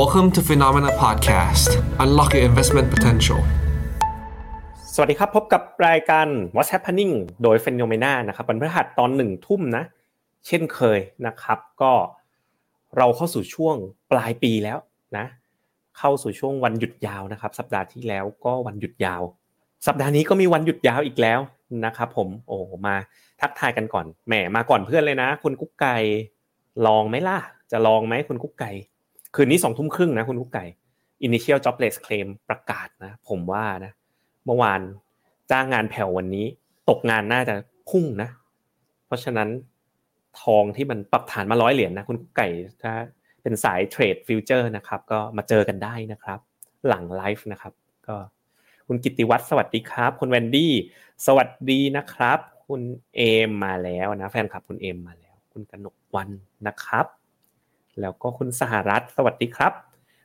Welcome to Phenomena Podcast. Unlock your investment potential. สวัสดีครับ พบกับรายการ What's Happening โดย Phenomena นะครับวันพฤหัสตอนหนึ่งทุ่มนะ เช่นเคยนะครับ ก็เราเข้าสู่ช่วงปลายปีแล้วนะ เข้าสู่ช่วงวันหยุดยาวนะครับ สัปดาห์ที่แล้วก็วันหยุดยาว สัปดาห์นี้ก็มีวันหยุดยาวอีกแล้วนะครับผมโอ้มาทักทายกันก่อนแหมมาก่อนเพื่อนเลยนะ คุณกุ๊กไก่ลองไหมล่ะ จะลองไหมคุณกุ๊กไก่ คืนนี้สองทุ่มครึ่งนะคุณกุ๊กไก่ initial jobless claim ประกาศนะ ผมว่านะ เมื่อวานจ้างงานแผ่ววันนี้ ตกงานน่าจะพุ่งนะ เพราะฉะนั้นทองที่มันปรับฐานมาร้อยเหรียญนะคุณไก่ถ้าเป็นสายเทรด future นะครับ ก็มาเจอกันได้นะครับ หลังไลฟ์นะครับ ก็คุณกิติวัตรสวัสดีครับ คุณแวนดี้สวัสดีนะครับ คุณเอมมาแล้วนะ แฟนคลับคุณเอมมาแล้ว คุณกนกวันนะครับ แล้วก็คุณสหรัฐสวัสดีครับ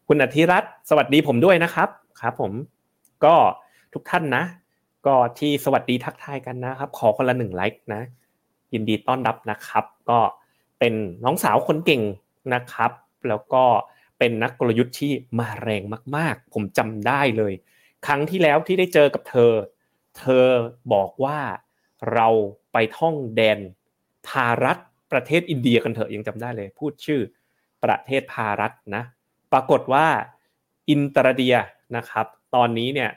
คุณอธิรัตน์สวัสดีผมด้วยนะครับครับ ผมก็ทุกท่านนะ ก็ที่สวัสดีทักทายกันนะครับ ขอคนละหนึ่งไลค์นะ ยินดีต้อนรับนะครับ ก็เป็นน้องสาวคนเก่งนะครับ แล้วก็เป็นนักกลยุทธ์ที่มาแรงมาก ๆ ผมจำได้เลย ครั้งที่แล้วที่ได้เจอกับเธอ เธอบอกว่าเราไปท่องแดนพารัตประเทศอินเดียกันเถอะยังจำได้เลย พูดชื่อ ประเทศพารัตนะปรากฏว่าอินเตอร์เดียนะครับ ตอนนี้เนี่ย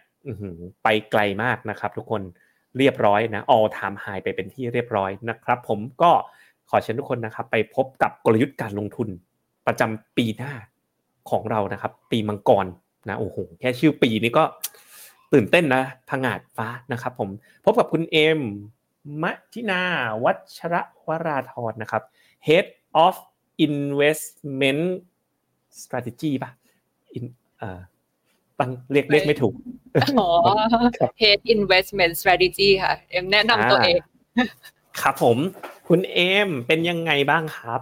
ไปไกลมากนะครับ ทุกคนเรียบร้อยนะ all time high ไปเป็นที่เรียบร้อยนะครับ ผมก็ขอเชิญทุกคนนะครับ ไปพบกับกลยุทธ์การลงทุนประจำปีหน้าของเรานะครับ ปีมังกรนะโอ้โหแค่ชื่อปีนี้ก็ตื่นเต้นนะพังาดฟ้านะครับ ผมพบกับคุณเอมมัทินา วัชระวราธรนะครับ Head of Investment Strategy ป่ะตั้งเรียกเรียกไม่ถูกอ๋อ Head Investment Strategy ค่ะเอ็มแนะนำตัวเอง ครับผม คุณเอ็มเป็นยังไงบ้างครับ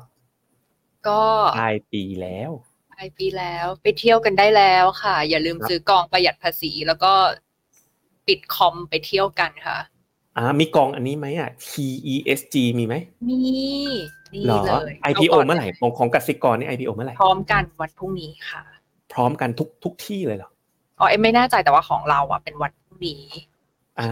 ก็ปลายปีแล้วปลายปีแล้ว ไปเที่ยวกันได้แล้วค่ะ อย่าลืมซื้อกองประหยัดภาษีแล้วก็ปิดคอมไปเที่ยวกันค่ะ อ่ามีกองอันนี้ไหมอะ TESG มีไหมมีนี่เลย IPO เมื่อไหร่ของของกสิกรนี่ IPO เมื่อไหร่พร้อมกันวันพรุ่งนี้ค่ะ พร้อมกันทุกทุกที่เลยเหรออ๋อเอ็มไม่แน่ใจแต่ว่าของเราอะเป็นวันพรุ่งนี้อ่า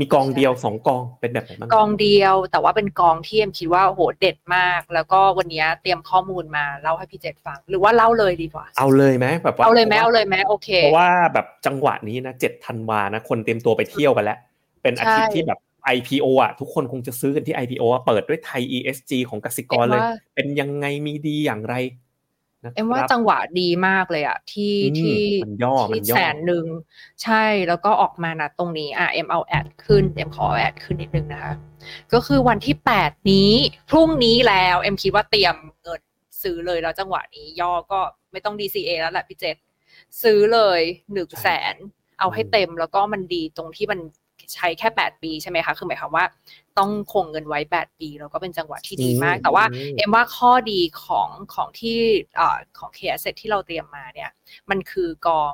มีกองเดียวสองกองเป็นแบบไหนบ้างกองเดียวแต่ว่าเป็นกองที่เอ็มคิดว่าโหเด็ดมาก แล้วก็วันนี้เตรียมข้อมูลมาเล่าให้พี่เจษฟัง หรือว่าเล่าเลยดีกว่า เอาเลยไหมแบบว่าเอาเลยไหมเอาเลยไหมโอเคเพราะว่าแบบจังหวะนี้นะเจ็ดธันวานะคนเตรียมตัวไปเที่ยวกันแล้ว เป็นอาทิตย์ที่แบบ IPO อะทุกคนคงจะซื้อกันที่ IPO เปิดด้วยไทย ESG ของกสิกรเลย เป็นยังไงมีดีอย่างไรเอ็มว่าจังหวะดีมากเลยอะที่ที่ที่แสนหนึ่งใช่แล้วก็ออกมานะตรงนี้อะเอ็มเอาแอดขึ้นเอ็มขอแอดขึ้นนิดนึงนะคะก็คือวันที่แปดนี้พรุ่งนี้แล้วเอ็มคิดว่าเตรียมเงินซื้อเลยแล้วจังหวะนี้ย่อก็ไม่ต้อง DCA แล้วแหละพี่เจษซื้อเลยหนึ่งแสนเอาให้เต็มแล้วก็มันดีตรงที่มัน ใช้แค่ 8 ปีใช่ไหมคะ คือหมายความว่าต้องคงเงินไว้ 8 ปี แล้วก็เป็นจังหวะที่ดีมาก แต่ว่าเอ็มว่าข้อดีของของที่ของ K Asset ที่เราเตรียมมาเนี่ย มันคือกอง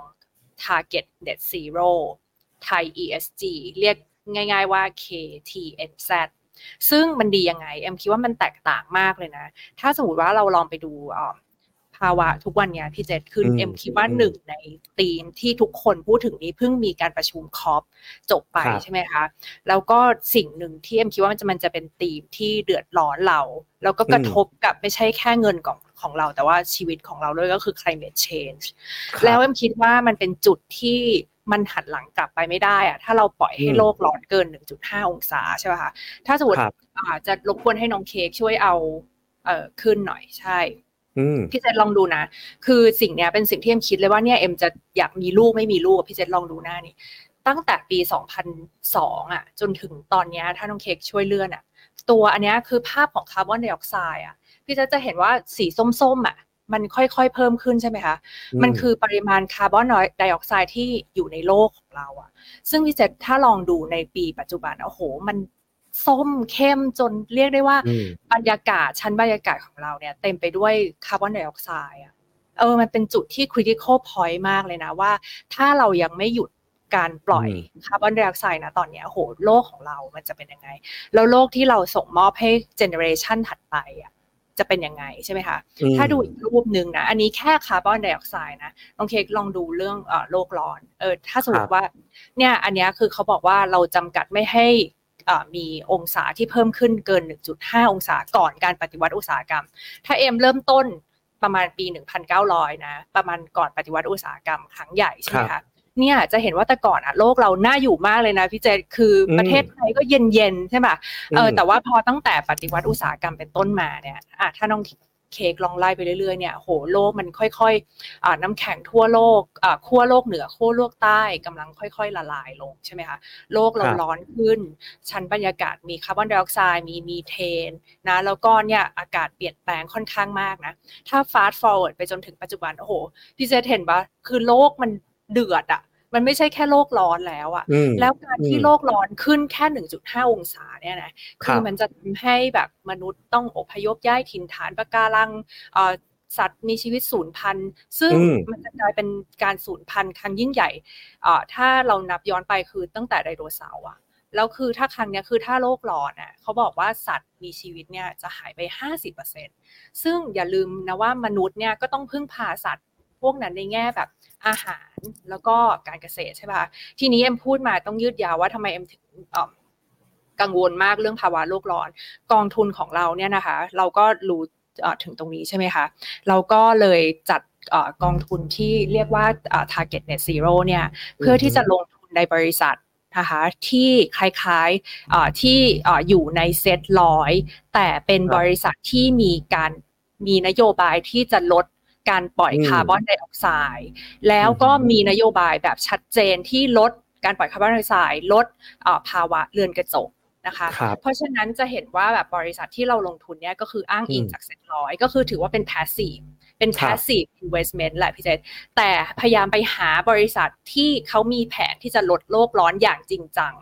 Target Net Zero Thai ESG เรียกง่าย ๆว่า KTNZ ซึ่งมันดียังไง เอ็มคิดว่ามันแตกต่างมากเลยนะ ถ้าสมมติว่าเราลองไปดูภาวะทุกวันเนี้ยพี่เจษคือเอ็มคิดว่าหนึ่งในธีมที่ทุกคนพูดถึงนี้เพิ่งมีการประชุมคอปจบไปใช่ไหมคะ แล้วก็สิ่งหนึ่งที่เอ็มคิดว่ามันจะมันจะเป็นธีมที่เดือดร้อนเรา แล้วก็กระทบกับไม่ใช่แค่เงินของของเรา แต่ว่าชีวิตของเราด้วยก็คือ climate change แล้วเอ็มคิดว่ามันเป็นจุดที่มันหันหลังกลับไปไม่ได้อะถ้าเราปล่อยให้โลกร้อนเกิน 1.5 องศาใช่ไหมคะถ้าสมมติอาจจะรบกวนให้น้องเค้กช่วยเอาเอ่อขึ้นหน่อยใช่ พี่เจษลองดูนะ คือสิ่งเนี้ยเป็นสิ่งที่เอ็มคิดเลยว่าเนี่ยเอ็มจะอยากมีลูกไม่มีลูกพี่เจษลองดูหน้านี่ตั้งแต่ปี 2002 อะ จนถึงตอนนี้ถ้าน้องเค้กช่วยเลื่อนอะ ตัวอันนี้คือภาพของคาร์บอนไดออกไซด์อะ พี่เจษจะเห็นว่าสีส้มๆอะ มันค่อยๆเพิ่มขึ้นใช่ไหมคะ มันคือปริมาณคาร์บอนไดออกไซด์ที่อยู่ในโลกของเราอะ ซึ่งพี่เจษถ้าลองดูในปีปัจจุบันโอ้โห มัน ส้มเข้มจนเรียกได้ว่า บรรยากาศชั้นบรรยากาศของเราเนี่ย เต็มไปด้วยคาร์บอนไดออกไซด์อะเออมันเป็นจุดที่ critical point มากเลยนะว่า ถ้าเรายังไม่หยุดการปล่อยคาร์บอนไดออกไซด์นะตอนนี้โหโลกของเรามันจะเป็นยังไง แล้วโลกที่เราส่งมอบให้ generation ถัดไปอะจะจะเป็นยังไงใช่ไหมคะ ถ้าดูอีกรูปหนึ่งนะ อันนี้แค่คาร์บอนไดออกไซด์นะลองเคลองดูเรื่องโลกร้อน เออถ้าสมมติว่าเนี่ยอันนี้คือเขาบอกว่าเราจำกัดไม่ให้ มีองศาที่เพิ่มขึ้นเกิน 1.5 องศาก่อนการปฏิวัติอุตสาหกรรม ถ้าเอ็มเริ่มต้นประมาณปี 1,900 นะ ประมาณก่อนปฏิวัติอุตสาหกรรมครั้งใหญ่ใช่ไหมคะเนี่ยจะเห็นว่าแต่ก่อนอะโลกเราน่าอยู่มากเลยนะพี่เจคือประเทศไทยก็เย็นๆใช่ไหมเออแต่ว่าพอตั้งแต่ปฏิวัติอุตสาหกรรมเป็นต้นมาเนี่ยอะถ้าน้อง เค้กลองไล่ไปเรื่อยๆเนี่ยโหโลกมันค่อยๆอ่าน้ำแข็งทั่วโลกอ่าขั้วโลกเหนือขั้วโลกใต้กำลังค่อย ๆ ละลายลงใช่ไหมคะโลกเราร้อนขึ้น ชั้นบรรยากาศมีคาร์บอนไดออกไซด์มีมีเทนนะแล้วก็เนี่ยอากาศเปลี่ยนแปลงค่อนข้างมากนะถ้า fast forward ไปจนถึงปัจจุบันโอ้โหพี่เจษเห็นปะคือโลกมันเดือดอะ มันไม่ใช่แค่โลกร้อนแล้วอะแล้วการที่โลกร้อนขึ้นแค่หนึ่งจุดห้าองศาเนี่ยนะคือมันจะทำให้แบบมนุษย์ต้องอพยพย้ายถิ่นฐานปะการังสัตว์มีชีวิตสูญพันธุ์ซึ่งมันจะกลายเป็นการสูญพันธุ์ครั้งยิ่งใหญ่ถ้าเรานับย้อนไปคือตั้งแต่ไดโนเสาร์อะแล้วคือถ้าครั้งนี้คือถ้าโลกร้อนอะเขาบอกว่าสัตว์มีชีวิตเนี่ยจะหายไป 50%ซึ่งอย่าลืมนะว่ามนุษย์เนี่ยก็ต้องพึ่งพาสัตว์พวกนั้นในแง่แบบ อาหารแล้วก็การเกษตรใช่ปะทีนี้เอ็มพูดมาต้องยืดยาวว่าทำไมเอ็มถึงกังวลมากเรื่องภาวะโลกร้อน กองทุนของเราเนี่ยนะคะ เราก็รู้ถึงตรงนี้ใช่ไหมคะ เราก็เลยจัดกองทุนที่เรียกว่า target net zero เนี่ยเพื่อที่จะลงทุนในบริษัทนะคะที่คล้ายๆที่อยู่ในเซตร้อยแต่เป็นบริษัทที่มีการมีนโยบายที่จะลด การปล่อยคาร์บอนไดออกไซด์แล้วก็มีนโยบายแบบชัดเจนที่ลดการปล่อยคาร์บอนไดออกไซด์ลดภาวะเรือนกระจกนะคะเพราะฉะนั้นจะเห็นว่าแบบบริษัทที่เราลงทุนเนี่ยก็คืออ้างอิงจากเซ็นร้อยก็คือถือว่าเป็น passive เป็น passive investment แหละพี่เจษแต่พยายามไปหาบริษัทที่เขามีแผนที่จะลดโลกร้อนอย่างจริงจัง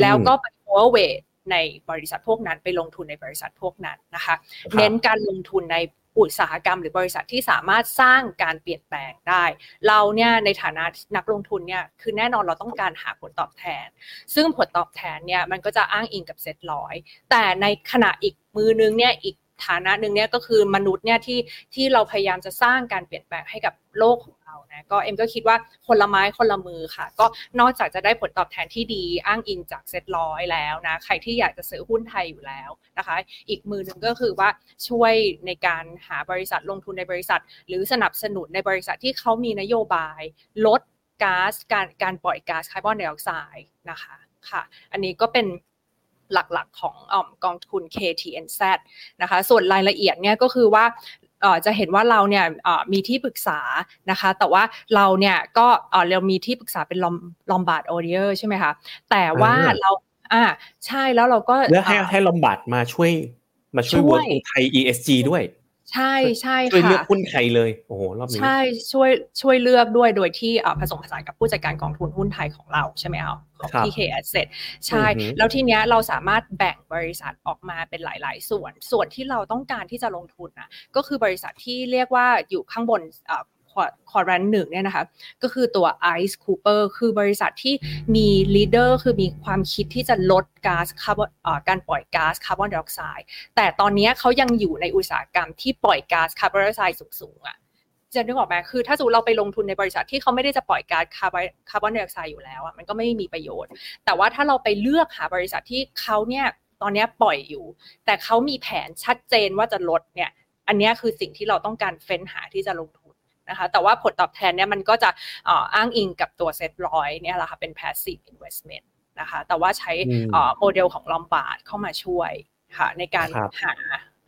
แล้วก็ไป overweight ในบริษัทพวกนั้นไปลงทุนในบริษัทพวกนั้นนะคะ เน้นการลงทุนใน อุตสาหกรรมหรือบริษัทที่สามารถสร้างการเปลี่ยนแปลงได้ เราเนี่ยในฐานะนักลงทุนเนี่ยคือแน่นอนเราต้องการหาผลตอบแทน ซึ่งผลตอบแทนเนี่ยมันก็จะอ้างอิงกับเซ็ตร้อยแต่ในขณะอีกมือนึงเนี่ยอีกฐานะหนึ่งเนี่ยก็คือมนุษย์เนี่ยที่ที่เราพยายามจะสร้างการเปลี่ยนแปลงให้กับโลกของ เรานะก็เอ็มก็คิดว่าคนละไม้คนละมือค่ะ ก็นอกจากจะได้ผลตอบแทนที่ดีอ้างอิงจากเซ็ตร้อยแล้วนะใครที่อยากจะซื้อหุ้นไทยอยู่แล้วนะคะ อีกมือหนึ่งก็คือว่าช่วยในการหาบริษัทลงทุนในบริษัท หรือสนับสนุนในบริษัทที่เขามีนโยบายลดก๊าซการการปล่อยก๊าซคาร์บอนไดออกไซด์นะคะค่ะ อันนี้ก็เป็นหลักๆของอกองทุน KTNZ นะคะ ส่วนรายละเอียดเนี่ยก็คือว่า จะเห็นว่าเราเนี่ยมีที่ปรึกษานะคะ แต่ว่าเราเนี่ยก็เรามีที่ปรึกษาเป็น Lombard Odier ใช่ไหมคะแต่ว่าเราอ่าใช่แล้วเราก็แล้วให้ให้ Lombard มาช่วยมาช่วย work ไทย ESG ด้วย ใช่ใช่ค่ะช่วยเลือกหุ้นไทยเลยโอ้โหรอบนี้ใช่ช่วยช่วยเลือกด้วยโดยที่ผสมผสานกับผู้จัดการกองทุนหุ้นไทยของเราใช่ไหมคะของ KAsset ใช่ แล้วทีเนี้ยเราสามารถแบ่งบริษัทออกมาเป็นหลาย ๆ ส่วน ส่วนที่เราต้องการที่จะลงทุนนะก็คือบริษัทที่เรียกว่าอยู่ข้างบน quadrant หนึ่งเนี่ยนะคะก็คือตัว ice cube คือบริษัทที่มี leader คือมีความคิดที่จะลดก๊าซคาร์บอนการปล่อยก๊าซคาร์บอนไดออกไซด์แต่ตอนนี้เขายังอยู่ในอุตสาหกรรมที่ปล่อยก๊าซคาร์บอนไดออกไซด์สูงๆอะจะนึกออกไหมคือถ้าสมมติเราไปลงทุนในบริษัทที่เขาไม่ได้จะปล่อยก๊าซคาร์บอนไดออกไซด์อยู่แล้วอะมันก็ไม่มีประโยชน์ แต่ว่าถ้าเราไปเลือกหาบริษัทที่เขาเนี่ยตอนนี้ปล่อยอยู่ แต่เขามีแผนชัดเจนว่าจะลดเนี่ย อันนี้คือสิ่งที่เราต้องการเฟ้นหาที่จะลงทุนะคะ แต่ว่าผลตอบแทนเนี่ยมันก็จะอ้างอิงกับตัวเซ็ตร้อยเนี่ยแหละค่ะเป็น passive investment นะคะ แต่ว่าใช้โมเดลของ Lombard เข้ามาช่วยค่ะในการหา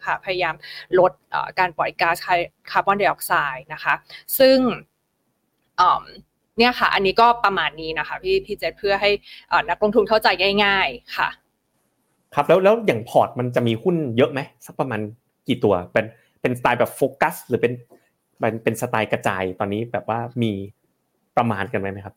ค่ะพยายามลดการปล่อยก๊าซคาร์บอนไดออกไซด์นะคะ ซึ่งเนี่ยค่ะ อันนี้ก็ประมาณนี้นะคะพี่พี่เจษเพื่อให้นักลงทุนเข้าใจง่าย ๆค่ะ ครับแล้วแล้วอย่างพอร์ตมันจะมีหุ้นเยอะไหมสักประมาณกี่ตัวเป็นเป็นสไตล์แบบโฟกัสหรือเป็น มันเป็นสไตล์กระจายตอนนี้แบบว่ามีประมาณกันไหมครับ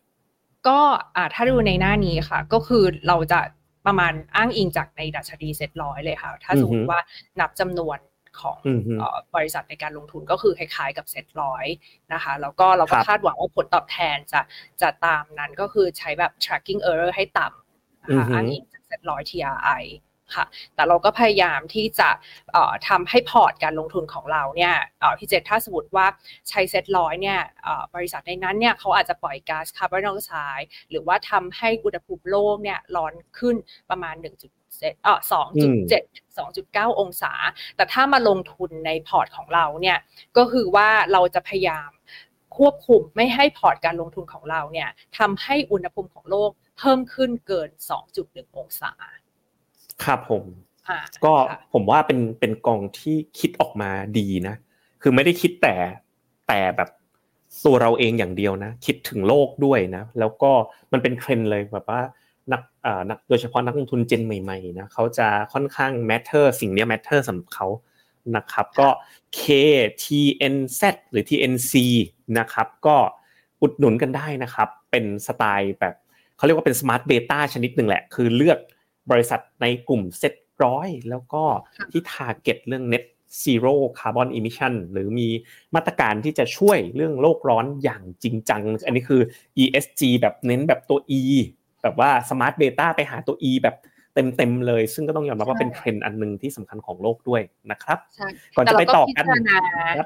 ก็อ่าถ้าดูในหน้านี้ค่ะ ก็คือเราจะประมาณอ้างอิงจากในดัชนีเซ็ตร้อยเลยค่ะ ถ้าสมมติว่านับจำนวนของบริษัทในการลงทุนก็คือคล้ายๆกับเซ็ตร้อยนะคะ แล้วก็เราก็คาดหวังว่าผลตอบแทนจะจะตามนั้นก็คือใช้แบบ tracking error ให้ต่ำนะคะอ้างอิงจากเซ็ตร้อย TRI ค่ะ แต่เราก็พยายามที่จะทำให้พอร์ตการลงทุนของเราเนี่ยพี่เจษถ้าสมมติว่าใช้เซ็ตร้อยเนี่ยบริษัทในนั้นเนี่ยเขาอาจจะปล่อยก๊าซคาร์บอนไดออกไซด์หรือว่าทำให้อุณหภูมิโลกเนี่ยร้อนขึ้นประมาณ 1. เอ่อ2.7 2.9องศา แต่ถ้ามาลงทุนในพอร์ตของเราเนี่ย ก็คือว่าเราจะพยายามควบคุมไม่ให้พอร์ตการลงทุนของเราเนี่ยทำให้อุณหภูมิของโลกเพิ่มขึ้นเกิน 2.1 องศา ครับผมก็ผมว่าเป็นเป็นกองที่คิดออกมาดีนะ คือไม่ได้คิดแต่แต่แบบตัวเราเองอย่างเดียวนะ คิดถึงโลกด้วยนะ แล้วก็มันเป็นเทรนเลยแบบว่านักอ่านักโดยเฉพาะนักลงทุนเจนใหม่ๆนะเขาจะค่อนข้าง matter สิ่งนี้ matter สำหรับเขานะครับก็ KTNZ หรือ TNC นะครับก็อุดหนุนกันได้นะครับ เป็นสไตล์แบบเขาเรียกว่าเป็น smart beta ชนิดหนึ่งแหละ คือเลือก บริษัทในกลุ่มเซ็ตร้อยแล้วก็ที่ target เรื่อง net zero carbon emission หรือมีมาตรการที่จะช่วยเรื่องโลกร้อนอย่างจริงจัง อันนี้คือ ESG แบบเน้นแบบตัว E แบบว่า smart beta ไปหาตัว E แบบ เต็มๆเลย ซึ่งก็ต้องยอมรับว่าเป็นเทรนด์อันหนึ่งที่สำคัญของโลกด้วยนะครับก่อนจะไปต่อกัน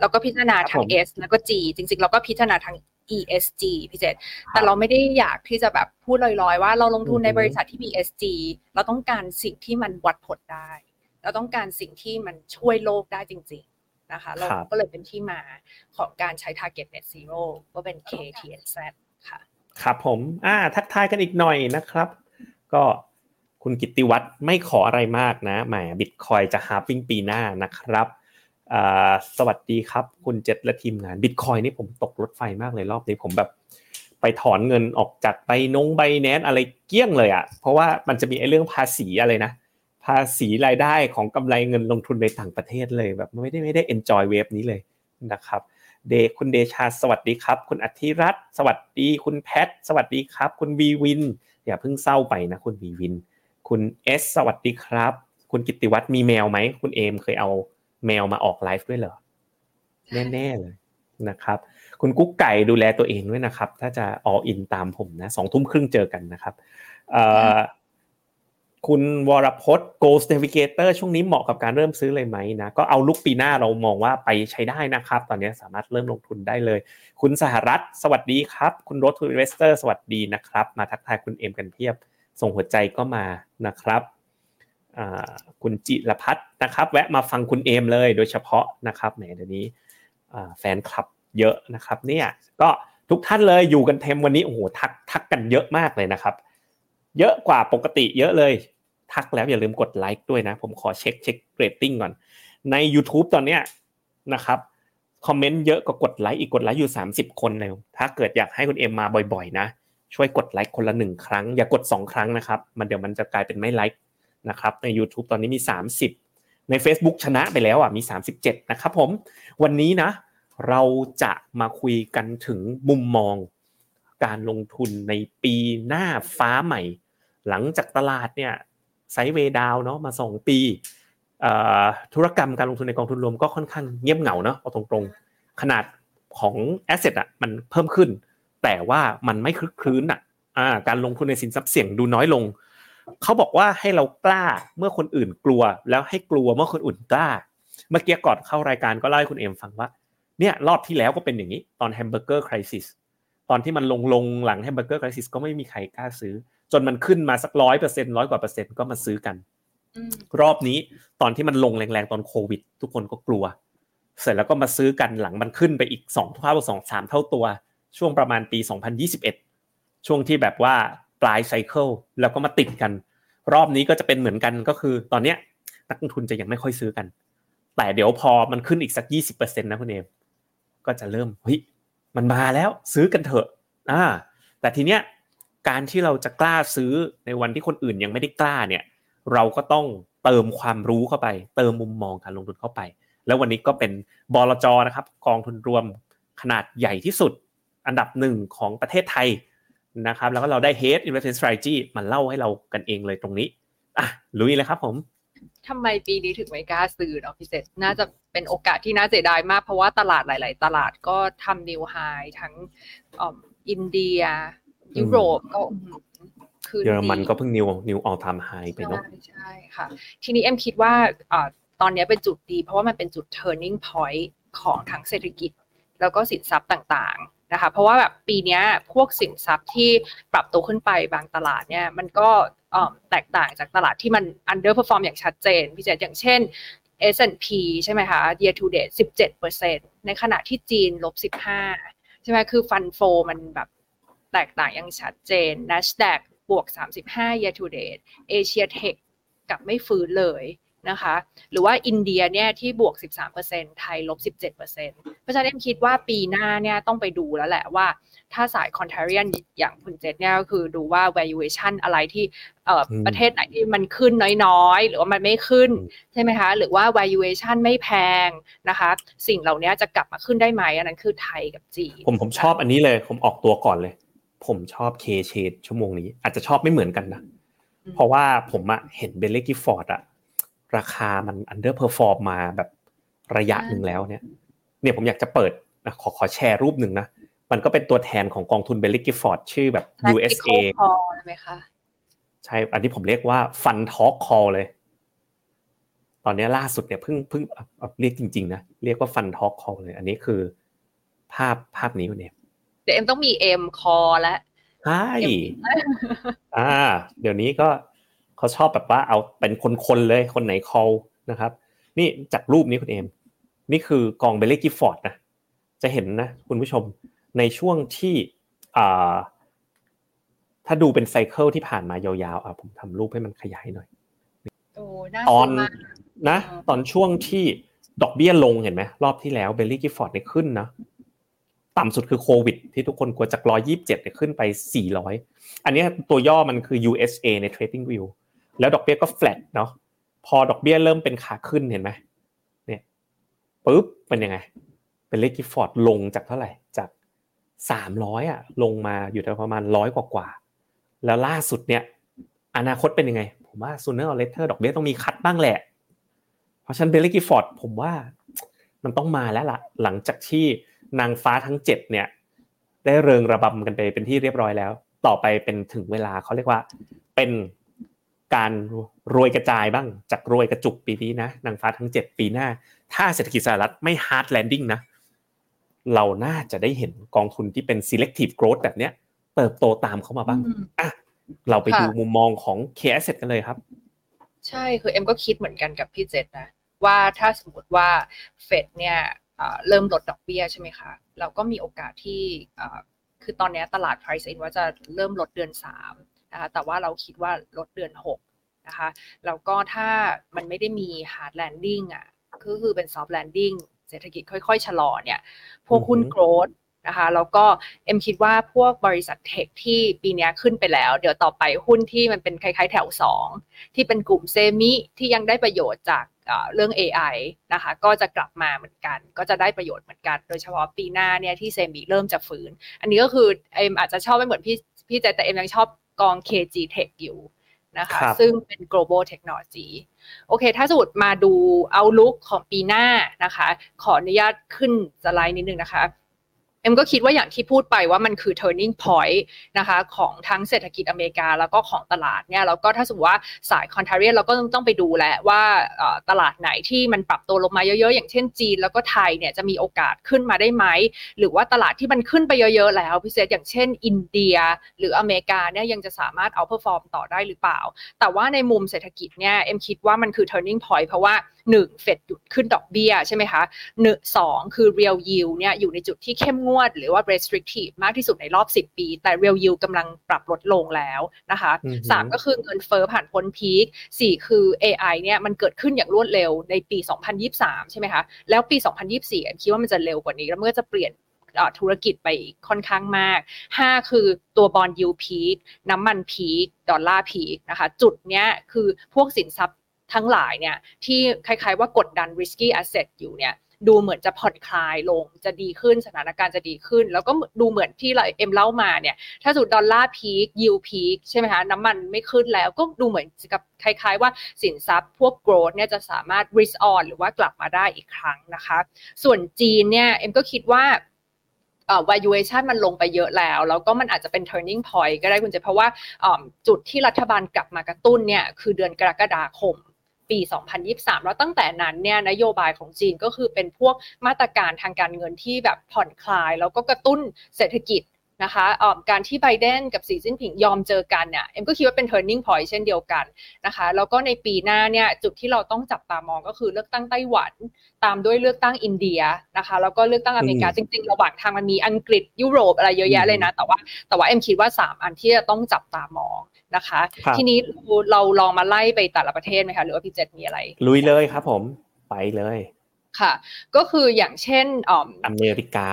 เราก็พิจารณาทั้ง S แล้วก็ G จริง ๆ เราก็พิจารณาทั้ง ESG พี่เจษแต่เราไม่ได้อยากที่จะแบบพูดลอยๆ ว่าเราลงทุนในบริษัทที่มี ESG เราต้องการสิ่งที่มันวัดผลได้ เราต้องการสิ่งที่มันช่วยโลกได้จริง ๆนะคะ เราก็เลยเป็นที่มาของการใช้ target net zero ก็เป็น KTNZ ค่ะ ครับผม อ่า ทักทายกันอีกหน่อยนะครับ ก็ คุณกิติวัตรไม่ขออะไรมากนะแหมบิตคอยจะ halving ปีหน้านะครับสวัสดีครับ คุณเจษและทีมงานบิตคอยนี่ผมตกรถไฟมากเลยรอบนี้ผมแบบ ไปถอนเงินออกจากไบนงไบแนนซ์อะไรเกลี้ยงเลยอะ เพราะว่ามันจะมีไอ้เรื่องภาษีอะไรนะ ภาษีรายได้ของกำไรเงินลงทุนในต่างประเทศเลยแบบไม่ได้ไม่ได้ enjoy wave นี้เลยนะครับเดคุณเดชาสวัสดีครับ คุณอธิรัตน์สวัสดีคุณแพทสวัสดีครับ คุณวีวิน อย่าเพิ่งเศร้าไปนะคุณวีวิน คุณเอสสวัสดีครับ คุณกิติวัตรมีแมวไหม คุณเอมเคยเอาแมวมาออกไลฟ์ด้วยเหรอ แน่ๆเลยนะครับ คุณกุ๊กไก่ดูแลตัวเองด้วยนะครับ ถ้าจะอออินตามผมนะสองทุ่มครึ่งเจอกันนะครับคุณวรพจน์ Ghost Navigator ช่วงนี้เหมาะกับการเริ่มซื้อเลยไหมนะ ก็เอาลุกปีหน้าเรามองว่าไปใช้ได้นะครับ ตอนนี้สามารถเริ่มลงทุนได้เลย คุณสหรัฐ สวัสดีครับ คุณ Road to Investor สวัสดีนะครับ มาทักทายคุณเอ็มกันเพียบ ส่งหัวใจก็มานะครับคุณจิรพัฒนะครับ แวะมาฟังคุณเอ็มเลยโดยเฉพาะนะครับแหมเดี๋ยวนี้แฟนคลับเยอะนะครับ เนี่ยก็ทุกท่านเลยอยู่กันเต็มวันนี้โอ้โหทักทักกันเยอะมากเลยนะครับ เยอะกว่าปกติเยอะเลย ทักแล้วอย่าลืมกดไลค์ด้วยนะ ผมขอเช็คเช็คเรตติ้งก่อน ใน YouTube ตอนเนี้ยนะครับคอมเมนต์เยอะก็กดไลค์อีกกดไลค์อยู่ 30 คนเลยถ้าเกิดอยากให้คุณเอ็มมาบ่อยๆ นะ ช่วยกดไลค์คนละหนึ่งครั้ง อย่ากด 2 ครั้งนะครับ มันเดี๋ยวมันจะกลายเป็นไม่ไลค์นะครับใน YouTube ตอนนี้มี 30 ใน Facebook ชนะไปแล้วอะมี 37 นะครับผมวันนี้นะ เราจะมาคุยกันถึงมุมมอง การลงทุนในปีหน้าฟ้าใหม่ หลังจากตลาดเนี่ยsideway down เนาะมา 2 ปีธุรกรรมการลงทุนในกองทุนรวมก็ค่อนข้างเงียบเหงาเนาะเอาตรงๆ ขนาดของ asset อะมันเพิ่มขึ้น แต่ว่ามันไม่ครึกครื้นอะการลงทุนในสินทรัพย์เสี่ยงดูน้อยลง เขาบอกว่าให้เรากล้าเมื่อคนอื่นกลัว แล้วให้กลัวเมื่อคนอื่นกล้า เมื่อกี้ก่อนเข้ารายการก็เล่าให้คุณเอ็มฟังว่า เนี่ยรอบที่แล้วก็เป็นอย่างนี้ตอน hamburger crisis ตอนที่มันลงลงหลัง hamburger crisis ก็ไม่มีใครกล้าซื้อ จนมันขึ้นมาสักร้อยเปอร์เซ็นต์ร้อยกว่าเปอร์เซ็นต์ก็มาซื้อกันรอบนี้ตอนที่มันลงแรงๆตอนโควิด ทุกคนก็กลัว เสร็จแล้วก็มาซื้อกันหลังมันขึ้นไปอีกสองเท่าสองสามเท่าตัว ช่วงประมาณปี 2021 ช่วงที่แบบว่าปลายไซเคิลแล้วก็มาติดกัน รอบนี้ก็จะเป็นเหมือนกันก็คือตอนเนี้ยนักลงทุนจะยังไม่ค่อยซื้อกัน แต่เดี๋ยวพอมันขึ้นอีกสัก 20%นะคุณเอมก็จะเริ่มเฮ้ยมันมาแล้วซื้อกันเถอะอ่าแต่ทีเนี้ยการที่เราจะกล้าซื้อในวันที่คนอื่นยังไม่ได้กล้าเนี่ย เราก็ต้องเติมความรู้เข้าไป เติมมุมมองการลงทุนเข้าไป แล้ววันนี้ก็เป็นบลจนะครับ กองทุนรวมขนาดใหญ่ที่สุด อันดับหนึ่งของประเทศไทยนะครับแล้วก็เราได้ Head Investment Strategy มาเล่าให้เรากันเองเลยตรงนี้อะลุยเลยครับผมทำไมปีนี้ถึงไม่กล้าซื้อเนาะพี่เศษน่าจะเป็นโอกาสที่น่าเสียดายมากเพราะว่าตลาดหลาย ๆ ตลาดก็ทำ new high ทั้งอินเดีย ยุโรปก็ขึ้นเยอรมันก็เพิ่ง new new all time high ไปเนาะใช่ค่ะ ทีนี้เอ็มคิดว่าตอนนี้เป็นจุดดี เพราะว่ามันเป็นจุด turning point ของทั้งเศรษฐกิจ แล้วก็สินทรัพย์ต่าง ๆ นะคะเพราะว่าแบบปีนี้พวกสินทรัพย์ที่ปรับตัวขึ้นไปบางตลาดเนี่ยมันก็แตกต่างจากตลาดที่มัน underperform อย่างชัดเจนพี่เจอย่างเช่น S&P ใช่ไหมคะ year to date 17%ในขณะที่จีนลบ 15 ใช่ไหมคือฟันโฟมันแบบแตกต่างอย่างชัดเจน NASDAQ บวก 35 year to date Asia Tech กับไม่ฟื้นเลย นะคะ หรือว่าอินเดียเนี่ยที่บวก 13%ไทยลบ 17%เพราะฉะนั้นคิดว่าปีหน้าเนี่ยต้องไปดูแล้วแหละว่าถ้าสาย contrarian อย่างคุณเจษเนี่ยก็คือดูว่า valuation อะไรที่ประเทศไหนที่มันขึ้นน้อยๆ หรือว่ามันไม่ขึ้น ใช่ไหมคะ หรือว่า valuation ไม่แพงนะคะ สิ่งเหล่านี้จะกลับมาขึ้นได้ไหมอันนั้นคือไทยกับจีนผมผมชอบอันนี้เลย ผมออกตัวก่อนเลย ผมชอบ K-CHANGE ชั่วโมงนี้ อาจจะชอบไม่เหมือนกันนะ เพราะว่าผมอะเห็น Baillie Gifford อะ ราคามัน underperform มาแบบระยะหนึ่งแล้วเนี่ย เนี่ยผมอยากจะเปิดนะขอขอแชร์รูปหนึ่งนะ มันก็เป็นตัวแทนของกองทุน Baillie Gifford ชื่อแบบ USA ใช่ไหมคะใช่ อันที่ผมเรียกว่า Fund Talk call เลย ตอนนี้ล่าสุดเนี่ยเพิ่งเพิ่งเรียกจริงๆนะ เรียกว่า Fund Talk call เลย อันนี้คือภาพภาพนี้เนี่ยเดี๋ยวเอ็มต้องมีเอ็ม call แล้วใช่อ่า เดี๋ยวนี้ก็ เขาชอบแบบว่าเอาเป็นคนๆเลยคนไหน call นะครับ นี่จากรูปนี้คุณเอ็ม นี่คือกอง Baillie Gifford นะจะเห็นนะคุณผู้ชมในช่วงที่อ่าถ้าดูเป็น cycle ที่ผ่านมายาวๆอะผมทำรูปให้มันขยายหน่อยตอนนะ ตอนช่วงที่ดอกเบี้ยลงเห็นไหมรอบที่แล้ว Baillie Gifford เนี่ยขึ้นนะต่ำสุดคือโควิด ที่ทุกคนกลัวจากร้อยยี่สิบเจ็ดเนี่ยขึ้นไปสี่ร้อยอันนี้ตัวย่อมันคือ USA ใน Trading View แล้วดอกเบี้ยก็แฟลตเนาะพอดอกเบี้ยเริ่มเป็นขาขึ้นเห็นไหมเนี่ยปุ๊บเป็นยังไง Baillie Gifford ลงจากเท่าไหร่จากสามร้อยอะลงมาอยู่ที่ประมาณร้อยกว่ากว่าแล้วล่าสุดเนี่ยอนาคตเป็นยังไง ผมว่า sooner later ดอกเบี้ยต้องมี cut บ้างแหละ เพราะฉะนั้น Baillie Gifford ผมว่ามันต้องมาแล้วล่ะหลังจากที่นางฟ้าทั้งเจ็ดเนี่ย ได้เริงระบำกันไปเป็นที่เรียบร้อยแล้ว ต่อไปเป็นถึงเวลาเขาเรียกว่า เป็น การรวยกระจายบ้างจากรวยกระจุกปีนี้นะนางฟ้าทั้งเจ็ดปีหน้า ถ้าเศรษฐกิจสหรัฐไม่ hard landing นะเราน่าจะได้เห็นกองทุนที่เป็น selective growth แบบเนี้ย เติบโตตามเข้ามาบ้างอะเราไปดูมุมมองของ K Asset กันเลยครับ ใช่คือเอ็มก็คิดเหมือนกันกับพี่เจษนะ ว่าถ้าสมมติว่าเฟดเนี่ยเริ่มลดดอกเบี้ยใช่ไหมคะ เราก็มีโอกาสที่คือตอนนี้ตลาด price in ว่าจะเริ่มลดเดือนสาม นะคะแต่ว่าเราคิดว่าลดเดือน 6 นะคะ แล้วก็ถ้ามันไม่ได้มี hard landing อะก็คือเป็น soft landing เศรษฐกิจค่อยๆ ชะลอเนี่ย พวกหุ้นโกรดนะคะ แล้วก็เอ็มคิดว่าพวกบริษัทเทคที่ปีนี้ขึ้นไปแล้ว เดี๋ยวต่อไปหุ้นที่มันเป็นคล้ายๆ แถว 2 ที่เป็นกลุ่มเซมิที่ยังได้ประโยชน์จากเรื่อง AI นะคะ ก็จะกลับมาเหมือนกัน ก็จะได้ประโยชน์เหมือนกัน โดยเฉพาะปีหน้าเนี่ยที่เซมิเริ่มจะฟื้น อันนี้ก็คือเอ็มอาจจะชอบไม่เหมือนพี่พี่แต่แต่เอ็มยังชอบ กอง KG Tech อยู่นะคะซึ่งเป็น global technology โอเค ถ้าสมมติมาดู outlook ของปีหน้านะคะ ขออนุญาตขึ้นสไลด์นิดนึงนะคะ เอ็มก็คิดว่าอย่างที่พูดไปว่ามันคือ turning point นะคะของทั้งเศรษฐกิจอเมริกาแล้วก็ของตลาดเนี่ยแล้วก็ถ้าสมมติว่าสาย contrarian เราก็ต้องไปดูแหละว่าตลาดไหนที่มันปรับตัวลงมาเยอะๆ อย่างเช่นจีน แล้วก็ไทยเนี่ยจะมีโอกาสขึ้นมาได้ไหม หรือว่าตลาดที่มันขึ้นไปเยอะๆ แล้วพิเศษอย่างเช่น อินเดีย หรืออเมริกาเนี่ยยังจะสามารถ outperform ต่อได้หรือเปล่า แต่ว่าในมุมเศรษฐกิจเนี่ยเอ็มคิดว่ามันคือ turning point เพราะว่า หนึ่งเฟดหยุดขึ้นดอกเบี้ยใช่ไหมคะหนึ่งสองคือ real yield เนี่ยอยู่ในจุดที่เข้มงวด หรือว่า restrictive มากที่สุดในรอบ 10 ปี แต่ real yield กำลังปรับลดลงแล้วนะคะสามก็คือเงินเฟ้อผ่านพ้น peak สี่คือ AI เนี่ยมันเกิดขึ้นอย่างรวดเร็วในปี 2023 ใช่ไหมคะแล้วปี 2024คิดว่ามันจะเร็วกว่านี้แล้วมันก็จะเปลี่ยนธุรกิจไปค่อนข้างมาก 5 คือตัว bond yield peak น้ำมัน peak ดอลลาร์ peak นะคะ จุดเนี้ยคือพวกสินทรัพย์ ทั้งหลายเนี่ยที่คล้ายๆว่ากดดัน risky asset อยู่เนี่ยดูเหมือนจะผ่อนคลายลงจะดีขึ้นสถานการณ์จะดีขึ้น แล้วก็ดูเหมือนที่เราเอ็มเล่ามาเนี่ยถ้าสุดดอลลาร์พีคยิวพีคใช่ไหมคะน้ำมันไม่ขึ้นแล้วก็ดูเหมือนกับคล้ายๆว่าสินทรัพย์พวกโกรดเนี่ยจะสามารถ risk on หรือว่ากลับมาได้อีกครั้งนะคะ ส่วนจีนเนี่ยเอ็มก็คิดว่า valuation มันลงไปเยอะแล้ว แล้วก็มันอาจจะเป็น turning point ก็ได้คุณเจเพราะว่าจุดที่รัฐบาลกลับมากระตุ้นเนี่ยคือเดือนกรกฎาคม ปี 2023 แล้วตั้งแต่นั้นเนี่ยนโยบายของจีนก็คือเป็นพวกมาตรการทางการเงินที่แบบผ่อนคลาย แล้วก็กระตุ้นเศรษฐกิจ นะคะการที่ไบเดนกับสีจิ้นผิงยอมเจอกันเนี่ยเอ็มก็คิดว่าเป็น turning point เช่นเดียวกันนะคะแล้วก็ในปีหน้าเนี่ยจุดที่เราต้องจับตามองก็คือเลือกตั้งไต้หวัน ตามด้วยเลือกตั้งอินเดียนะคะแล้วก็เลือกตั้งอเมริกาจริงๆระหว่างทางมันมีอังกฤษยุโรปอะไรเยอะแยะเลยนะ แต่ว่าแต่ว่าเอ็มคิดว่า 3 อันที่จะต้องจับตามองนะคะ ทีนี้เราลองมาไล่ไปแต่ละประเทศไหมคะหรือว่าพี่เจษมีอะไร ลุยเลยครับผมไปเลยค่ะ ก็คืออย่างเช่นอเมริกา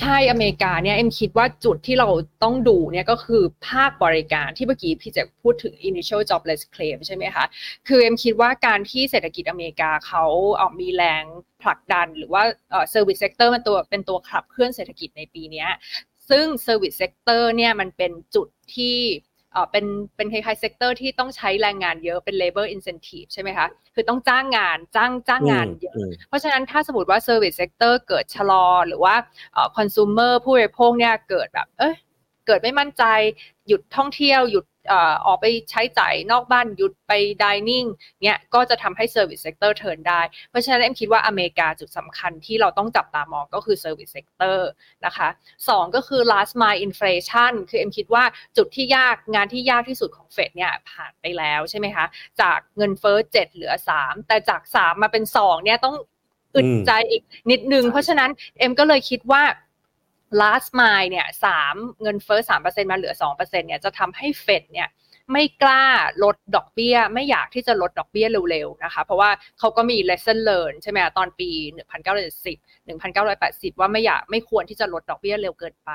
ใช่อเมริกาเนี่ยเอ็มคิดว่าจุดที่เราต้องดูเนี่ยก็คือภาคบริการที่เมื่อกี้พี่แจพูดถึง initial jobless claim ใช่ไหมคะคือเอ็มคิดว่าการที่เศรษฐกิจอเมริกาเขาออกมีแรงผลักดัน หรือว่าเอ่อ service sector มันตัวเป็นตัวขับเคลื่อนเศรษฐกิจในปีนี้ซึ่ง service sector เนี่ยมันเป็นจุดที่ เออเป็นเป็นคล้ายๆ sector ที่ต้องใช้แรงงานเยอะเป็น labor intensive ใช่ไหมคะ คือต้องจ้างงานจ้างจ้างงานเยอะ เพราะฉะนั้นถ้าสมมติว่า service sector เกิดชะลอ หรือว่าเอ่อ consumer ผู้บริโภคเนี่ยเกิดแบบ เอ้ยเกิดไม่มั่นใจหยุดท่องเที่ยวหยุด ออกไปใช้จ่ายนอกบ้านหยุดไป dining เนี่ยก็จะทำให้ service sector turn ได้ เพราะฉะนั้นเอ็มคิดว่าอเมริกาจุดสำคัญที่เราต้องจับตามองก็คือ service sectorนะคะสองก็คือ last mile inflation คือเอ็มคิดว่าจุดที่ยากงานที่ยากที่สุดของเฟดเนี่ยผ่านไปแล้วใช่ไหมคะจากเงินเฟ้อเจ็ดเหลือสามแต่จากสามมาเป็นสองเนี่ยต้องอึดใจอีกนิดนึง เพราะฉะนั้นเอ็มก็เลยคิดว่า last mile เนี่ยสามเงินเฟ้อสามเปอร์เซ็นมาเหลือสองเปอร์เซ็นเนี่ยจะทำให้เฟดเนี่ยไม่กล้าลดดอกเบี้ย ไม่อยากที่จะลดดอกเบี้ยเร็วๆนะคะ เพราะว่าเขาก็มี lesson learn ใช่ไหมตอนปี 1970 1980 ว่าไม่อยากไม่ควรที่จะลดดอกเบี้ยเร็วเกินไป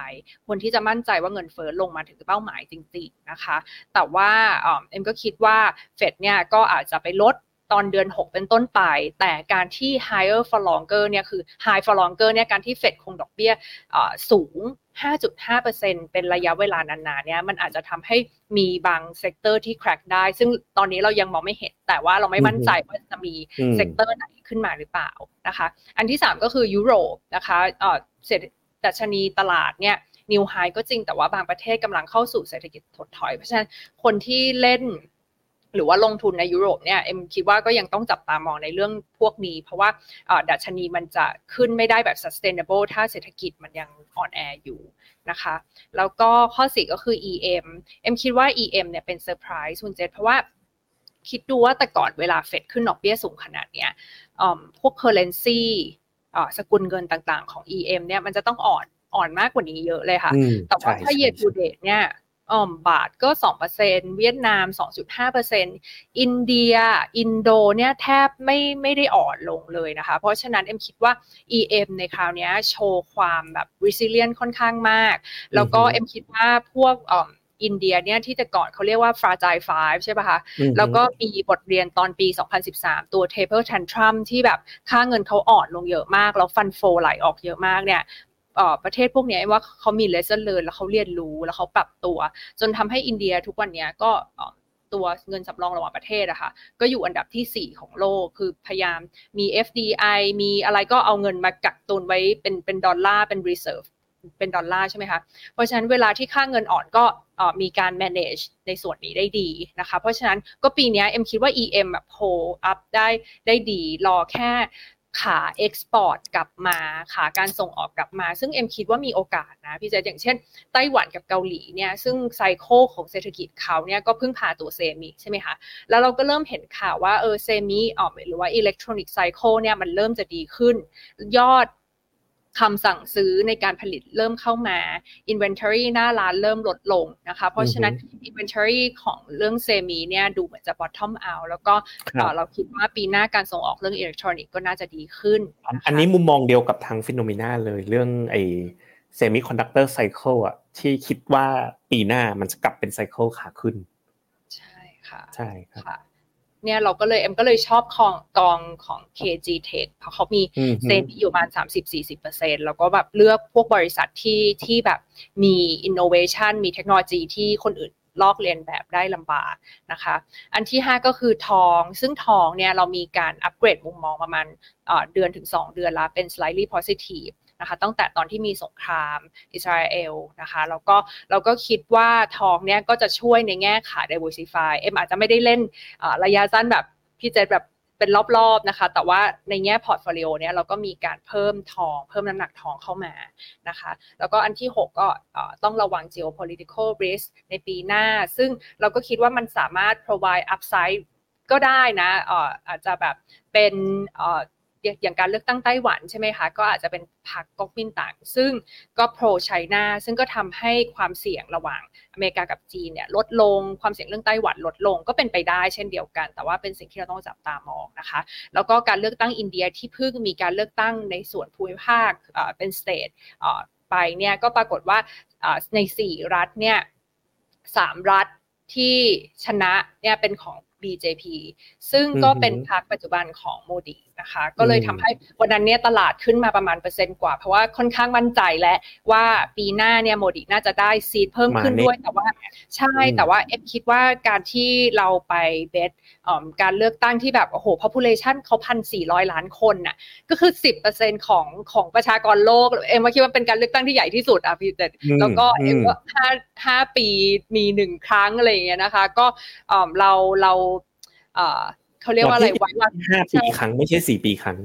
ควรที่จะมั่นใจว่าเงินเฟ้อลงมาถึงเป้าหมายจริงๆนะคะ แต่ว่าเอ็มก็คิดว่าเฟดเนี่ยก็อาจจะไปลด ตอนเดือน 6 เป็นต้นไป แต่การที่ higher for longer เนี่ยคือ high for longer เนี่ยการที่เฟดคงดอกเบี้ยสูง 5.5%เป็นระยะเวลานานๆเนี่ยมันอาจจะทำให้มีบาง sector ที่ crack ได้ ซึ่งตอนนี้เรายังมองไม่เห็น แต่ว่าเราไม่มั่นใจว่าจะมีsector ไหนขึ้นมาหรือเปล่านะคะ อันที่ 3 ก็คือยุโรปนะคะเศรษฐดัชนีตลาดเนี่ย new high ก็จริงแต่ว่าบางประเทศกำลังเข้าสู่เศรษฐกิจถดถอย เพราะฉะนั้นคนที่เล่น หรือว่าลงทุนในยุโรปเนี่ยเอ็มคิดว่าก็ยังต้องจับตามองในเรื่องพวกนี้ เพราะว่าดัชนีมันจะขึ้นไม่ได้แบบ sustainable ถ้าเศรษฐกิจมันยังอ่อนแออยู่นะคะแล้วก็ข้อสี่ก็คือ EM เอ็มคิดว่า EM เนี่ยเป็นเซอร์ไพรส์คุณเจษเพราะว่าคิดดูว่าแต่ก่อนเวลาเฟดขึ้นดอกเบี้ยสูงขนาดเนี้ยพวก currency สกุลเงินต่างๆของ EM เนี่ยมันจะต้องอ่อนอ่อนมากกว่านี้เยอะเลยค่ะ แต่ว่าถ้าเยทูเดตเนี่ย อ่อมบาทก็ 2%เวียดนาม 2.5%อินเดีย อินโดเนี่ยแทบไม่ไม่ได้อ่อนลงเลยนะคะ เพราะฉะนั้นเอ็มคิดว่า EM ในคราวนี้โชว์ความแบบ resilient ค่อนข้างมาก แล้วก็เอ็มคิดว่าพวกอ่ออินเดียเนี่ยที่แต่ก่อนเขาเรียกว่า fragile five ใช่ป่ะคะ แล้วก็มีบทเรียนตอนปี 2013 ตัว taper tantrum ที่แบบค่าเงินเขาอ่อนลงเยอะมาก แล้ว fund flow ไหลออกเยอะมากเนี่ย ประเทศพวกนี้ว่าเขามี lesson learned แล้วเขาเรียนรู้แล้วเขาปรับตัว จนทำให้อินเดียทุกวันนี้ก็ตัวเงินสำรองระหว่างประเทศอะค่ะก็อยู่อันดับที่ 4 ของโลก คือพยายามมี FDI มีอะไรก็เอาเงินมากักตุนไว้เป็นเป็นดอลลาร์เป็น reserve เป็นดอลลาร์ใช่ไหมคะ เพราะฉะนั้นเวลาที่ค่าเงินอ่อนก็มีการ manage ในส่วนนี้ได้ดีนะคะ เพราะฉะนั้นก็ปีนี้เอ็มคิดว่า EM แบบ hold up ได้ได้ดี รอแค่ ขา export กลับมาขาการส่งออกกลับมา ซึ่งเอ็มคิดว่ามีโอกาสนะพี่เจษ อย่างเช่นไต้หวันกับเกาหลีเนี่ยซึ่งไซโคของเศรษฐกิจเขาเนี่ยก็เพิ่งพาตัว semi ใช่ไหมคะแล้วเราก็เริ่มเห็นข่าวว่าเออ semi ออกหรือว่าอิเล็กทรอนิกส์ cycle เนี่ยมันเริ่มจะดีขึ้น ยอด คำสั่งซื้อในการผลิตเริ่มเข้ามา Inventory หน้าร้านเริ่มลดลงนะคะ เพราะฉะนั้น Inventory ของเรื่อง semi เนี่ยดูเหมือนจะ bottom out แล้วก็เราคิดว่าปีหน้าการส่งออกเรื่องอิเล็กทรอนิกส์ก็น่าจะดีขึ้น อันนี้มุมมองเดียวกับทาง Finnomena เลยเรื่องไอ semiconductor cycle อะที่คิดว่าปีหน้ามันจะกลับเป็น cycle ขาขึ้น ใช่ค่ะ ใช่ครับ เนี่ยเราก็เลยเอ็มก็เลยชอบกองกองของ KG Tech เพราะเขามีเซนอยู่ประมาณ 30-40%แล้วก็แบบเลือกพวกบริษัทที่ที่แบบมี innovation มีเทคโนโลยีที่คนอื่นลอกเรียนแบบได้ลำบากนะคะ อันที่ 5 ก็คือทอง ซึ่งทองเนี่ยเรามีการอัปเกรดมุมมองประมาณเดือนถึง 2 เดือนละเป็น slightly positive นะคะตั้งแต่ตอนที่มีสงครามอิสราเอลนะคะแล้วก็เราก็คิดว่าทองเนี้ยก็จะช่วยในแง่ขาย diversify เอ็มอาจจะไม่ได้เล่นระยะสั้นแบบพี่เจษแบบเป็นรอบๆนะคะ แต่ว่าในแง่ portfolio เนี่ยเราก็มีการเพิ่มทอง เพิ่มน้ำหนักทองเข้ามานะคะ แล้วก็อันที่ 6 ก็ต้องระวัง geopolitical risk ในปีหน้า ซึ่งเราก็คิดว่ามันสามารถ provide upside ก็ได้นะอาจจะแบบเป็น อย่างการเลือกตั้งไต้หวันใช่ไหมคะ ก็อาจจะเป็นพรรคก๊กมินตั๋งซึ่งก็ pro China ซึ่งก็ทำให้ความเสี่ยงระหว่างอเมริกากับจีนเนี่ยลดลงความเสี่ยงเรื่องไต้หวันลดลงก็เป็นไปได้เช่นเดียวกัน แต่ว่าเป็นสิ่งที่เราต้องจับตามองนะคะ แล้วก็การเลือกตั้งอินเดียที่เพิ่งมีการเลือกตั้งในส่วนภูมิภาคเป็น state ไปเนี่ยก็ปรากฏว่าใน 4 รัฐเนี่ยสามรัฐที่ชนะเนี่ยเป็นของ BJP ซึ่งก็เป็นพรรคปัจจุบันของโมดี นะคะ ก็เลยทำให้วันนั้นเนี่ยตลาดขึ้นมาประมาณเปอร์เซ็นต์กว่า เพราะว่าค่อนข้างมั่นใจแล้วว่าปีหน้าเนี่ยโมดีน่าจะได้ซีดเพิ่มขึ้นด้วยแต่ว่าใช่แต่ว่าเอฟคิดว่าการที่เราไปเบสการเลือกตั้งที่แบบโอ้โห population เขาพันสี่ร้อยล้านคนน่ะก็คือสิบเปอร์เซ็นของของประชากรโลกเอ็มว่าคิดว่าเป็นการเลือกตั้งที่ใหญ่ที่สุดอะพี่เจแล้วก็เอ็มว่าห้าห้าปีมีหนึ่งครั้งอะไรอย่างเงี้ยนะคะ ก็เราเรา เขาเรียกว่าอะไรไว้ว่าห้าปีครั้งไม่ใช่สี่ปีครั้ง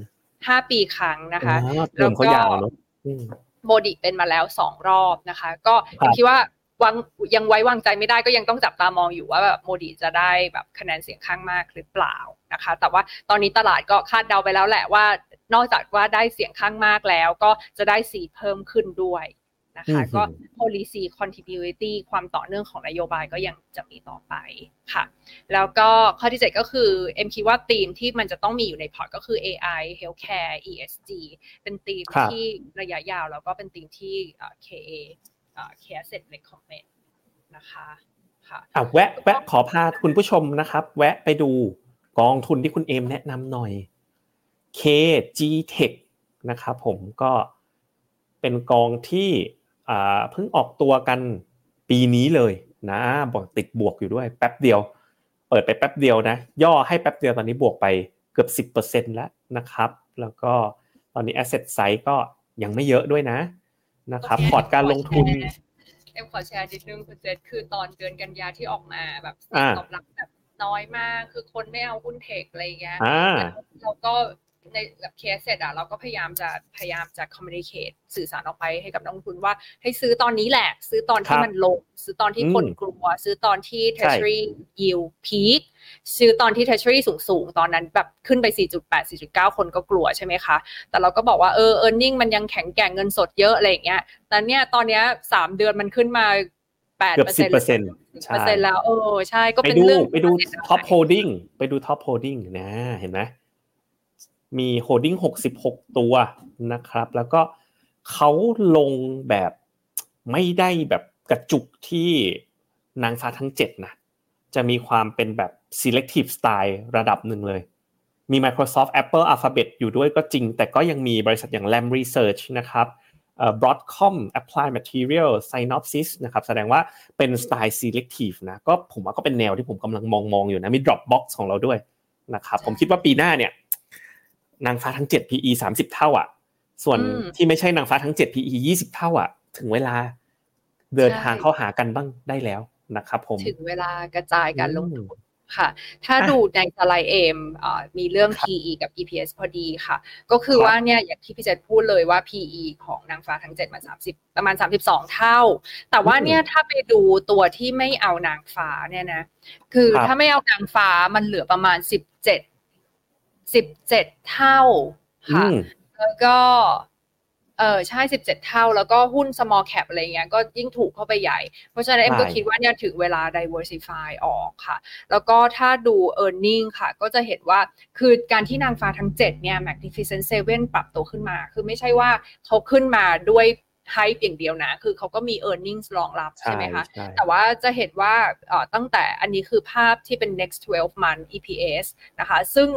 ห้าปีครั้งนะคะแล้วก็โมดิเป็นมาแล้วสองรอบนะคะ ก็คิดว่าวางยังไว้วางใจไม่ได้ก็ยังต้องจับตามองอยู่ว่าแบบโมดิจะได้แบบคะแนนเสียงข้างมากหรือเปล่านะคะ แต่ว่าตอนนี้ตลาดก็คาดเดาไปแล้วแหละว่า นอกจากว่าได้เสียงข้างมากแล้ว ก็จะได้สีเพิ่มขึ้นด้วย นะคะ ก็ policy continuity ความต่อเนื่องของนโยบายก็ยังจะมีต่อไปค่ะ แล้วก็ข้อที่ 7 ก็คือเอ็มคิดว่าธีมที่มันจะต้องมีอยู่ในพอร์ตก็คือ AI healthcare ESG เป็นธีมที่ระยะยาว แล้วก็เป็นธีมที่ KA Care Set recommend นะคะค่ะอะแวะแวะขอพาคุณผู้ชมนะครับ แวะไปดูกองทุนที่คุณเอมแนะนำหน่อย KG Tech นะครับผมก็เป็นกองที่ เพิ่งออกตัวกันปีนี้เลยนะบอกติดบวกอยู่ด้วย แป๊บเดียว เปิดไปแป๊บเดียวนะ ย่อให้แป๊บเดียวตอนนี้บวกไปเกือบ 10%แล้วนะครับ แล้วก็ตอนนี้ asset size ก็ยังไม่เยอะด้วยนะนะครับพอร์ตการลงทุนเอ็มขอแชร์นิดนึงคุณเจษคือตอนเดือนกันยาที่ออกมาแบบตอบรับแบบน้อยมาก คือคนไม่เอาหุ้นเทคอะไรเงี้ยแล้วก็ ในแบบเคสเสร็จอะเราก็พยายามจะพยายามจะ communicate สื่อสารออกไปให้กับนักลงทุนว่า ให้ซื้อตอนนี้แหละ ซื้อตอนที่มันลง ซื้อตอนที่คนกลัว ซื้อตอนที่ treasury yield peak ซื้อตอนที่ treasury สูงสูงตอนนั้นแบบขึ้นไป 4.8 4.9 คนก็กลัวใช่ไหมคะ แต่เราก็บอกว่าเออ earning มันยังแข็งแกร่งเงินสดเยอะอะไรอย่างเงี้ยแต่เนี้ยตอนเนี้ยสามเดือนมันขึ้นมาแปดเปอร์เซ็นต์เปอร์เซ็นต์แล้วเออใช่ก็เป็นเรื่องไปดู top โฮดดิ้งไปดู top holding นะเห็นไหม มีโฮดดิ้งหกสิบหกตัวนะครับ แล้วก็เขาลงแบบไม่ได้แบบกระจุกที่นางฟ้าทั้งเจ็ดนะจะมีความเป็นแบบ selective style ระดับหนึ่งเลย มี Microsoft Apple Alphabet อยู่ด้วยก็จริง แต่ก็ยังมีบริษัทอย่าง Lam Research นะครับ Broadcom Applied Material Synopsys นะครับแสดงว่าเป็นสไตล์ selective นะก็ผมว่าก็เป็นแนวที่ผมกำลังมองมองอยู่นะมี Dropbox ของเราด้วยนะครับผมคิดว่าปีหน้าเนี่ย นางฟ้าทั้งเจ็ด PE สามสิบเท่าอะ ส่วนที่ไม่ใช่นางฟ้าทั้งเจ็ด PE ยี่สิบเท่าอะ ถึงเวลาเดินทางเข้าหากันบ้างได้แล้วนะครับผม ถึงเวลากระจายการลงทุนค่ะ ถ้าดูในสไลด์เอมมีเรื่อง PE กับ EPS พอดีค่ะ ก็คือว่าเนี่ยอย่างที่พี่เจษพูดเลยว่า PE ของนางฟ้าทั้งเจ็ดมาสามสิบประมาณสามสิบสองเท่า แต่ว่าเนี่ยถ้าไปดูตัวที่ไม่เอานางฟ้าเนี่ยนะ คือถ้าไม่เอานางฟ้ามันเหลือประมาณสิ บเจ็ดสิบเจ็ดเท่าค่ะ แล้วก็เออใช่สิบเจ็ดเท่า แล้วก็หุ้น small cap อะไรเงี้ยก็ยิ่งถูกเข้าไปใหญ่ เพราะฉะนั้นเอ็มก็คิดว่าเนี่ยถึงเวลา diversify ออกค่ะ แล้วก็ถ้าดู e a r n i n g ค่ะ ก็จะเห็นว่าคือการที่นางฟ้าทั้งเจ็ดเนี่ย magnificent seven ปรับตัวขึ้นมา คือไม่ใช่ว่าเขาขึ้นมาด้วยไฮป์อย่างเดียวนะ คือเขาก็มี e a r n i n g รองรับใช่ไหมคะ แต่ว่าจะเห็นว่าตั้งแต่อันนี้คือภาพที่เป็น next 12 month EPS นะคะ ซึ่ง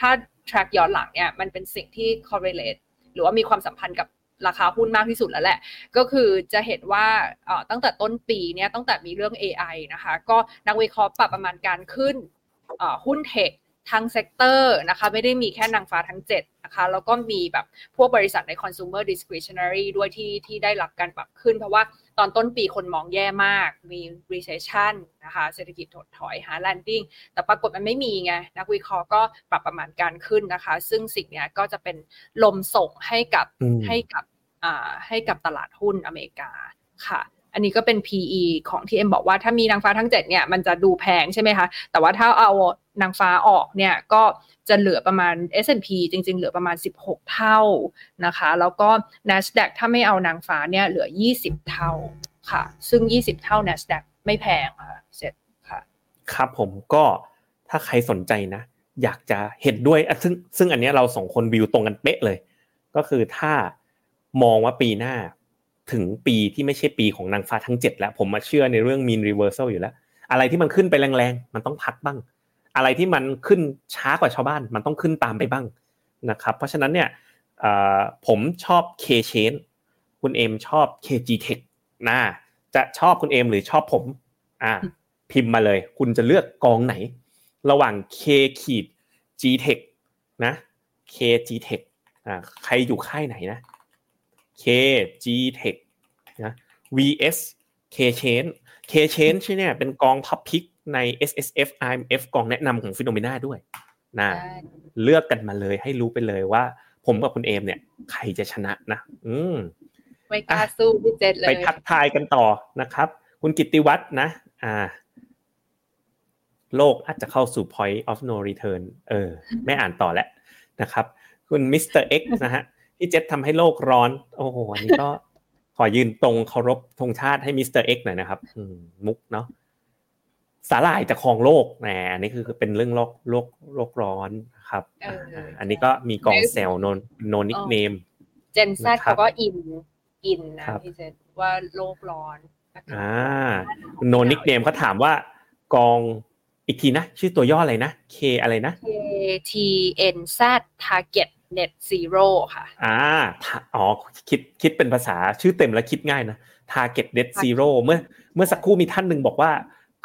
ถ้า track ย้อนหลังเนี่ยมันเป็นสิ่งที่ correlate หรือว่ามีความสัมพันธ์กับราคาหุ้นมากที่สุดแล้วแหละ ก็คือจะเห็นว่าตั้งแต่ต้นปีเนี่ยตั้งแต่มีเรื่อง AI นะคะ ก็นักวิเคราะห์ปรับประมาณการขึ้นหุ้น tech ทั้ง sector นะคะไม่ได้มีแค่นางฟ้าทั้ง7นะคะแล้วก็มีแบบพวกบริษัทใน consumer discretionary ด้วยที่ที่ได้รับการปรับขึ้น เพราะว่า ตอนต้นปีคนมองแย่มาก มี recession นะคะ เศรษฐกิจถดถอย หา landing แต่ปรากฏมันไม่มีไง นักวิเคราะห์ก็ปรับประมาณการขึ้นนะคะ ซึ่งสิ่งนี้ก็จะเป็นลมส่งให้กับให้กับอ่าให้กับตลาดหุ้นอเมริกาค่ะ อันนี้ก็เป็น PE ของที่เอ็มบอกว่าถ้ามีนางฟ้าทั้ง7เนี่ยมันจะดูแพงใช่ไหมคะ แต่ว่าถ้าเอานางฟ้าออกเนี่ยก็จะเหลือประมาณ S&P จริง ๆ เหลือประมาณ 16 เท่านะคะ แล้วก็ NASDAQ ถ้าไม่เอานางฟ้าเนี่ยเหลือ 20 เท่าค่ะ ซึ่ง 20 เท่า NASDAQ ไม่แพงค่ะเสร็จค่ะครับผมก็ถ้าใครสนใจนะ อยากจะเห็นด้วยซึ่งซึ่งอันนี้เราสองคนวิวตรงกันเป๊ะเลย ก็คือถ้ามองว่าปีหน้า ถึงปีที่ไม่ใช่ปีของนางฟ้าทั้งเจ็ดแล้ว ผมมาเชื่อในเรื่อง mean reversal อยู่แล้ว อะไรที่มันขึ้นไปแรงๆ มันต้องพักบ้าง อะไรที่มันขึ้นช้ากว่าชาวบ้าน มันต้องขึ้นตามไปบ้างนะครับ เพราะฉะนั้นเนี่ยผมชอบ K chain คุณเอมชอบ KG Tech นะจะชอบคุณเอมหรือชอบผมอ่าพิมพ์มาเลย คุณจะเลือกกองไหน ระหว่าง K ขีด G Tech นะ KG Tech อ่าใครอยู่ค่ายไหนนะ K G Tech นะ VS K Chain K Chain ใช่เนี่ยเป็นกองท็อปพิกใน S S F I M F กองแนะนำของฟิโนเมนาด้วยนะเลือกกันมาเลยให้รู้ไปเลยว่า ผมกับคุณเอ็มเนี่ย ใครจะชนะนะ อืมไม่กล้าสู้พี่เจษเลย ไปทักทายกันต่อนะครับ คุณกิติวัฒน์นะ อ่า โลกอาจจะเข้าสู่ point of no return เออ ไม่อ่านต่อแล้วนะครับ คุณมิสเตอร์เอ็กซ์นะฮะ พี่เจษทำให้โลกร้อน โอ้โหอันนี้ก็ขอยืนตรงเคารพธงชาติให้มิสเตอร์เอ็กซ์หน่อยนะครับมุกเนาะสาหร่ายจะครองโลกแหมอันนี้คือเป็นเรื่องโลกโลกโลกร้อนครับ อันนี้ก็มีกองเซลโนนโนนิกเนม เจนแซเขาก็อินอินนะพี่เจษว่าโลกร้อนอ่าโนนิกเนมเขาถามว่ากองอีกทีนะ ชื่อตัวย่ออะไรนะ K อะไรนะ K T N Z Target net zero ค่ะอ่าอ๋อคิดคิดเป็นภาษาชื่อเต็มแล้วคิดง่ายนะ target net zero เมื่อเมื่อสักครู่มีท่านหนึ่งบอกว่า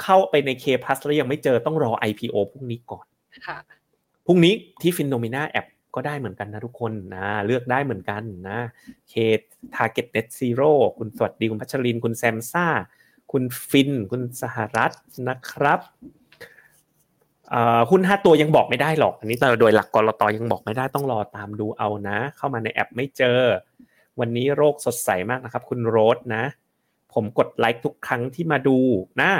เข้าไปใน K plus แล้วยังไม่เจอต้องรอ IPO พรุ่งนี้ก่อนค่ะพรุ่งนี้ที่ฟินโนมิน่าแอปก็ได้เหมือนกันนะทุกคนนะ เลือกได้เหมือนกันนะ K target net zero คุณสวัสดี คุณพัชริน คุณแซมซ่า คุณฟิน คุณสหรัฐนะครับ หุ้นห้าตัวยังบอกไม่ได้หรอก อันนี้โดยหลักกรตยังบอกไม่ได้ต้องรอตามดูเอานะ เข้ามาในแอปไม่เจอ วันนี้โลกสดใสมากนะครับ คุณโรสนะ ผมกดไลค์ทุกครั้งที่มาดูนะ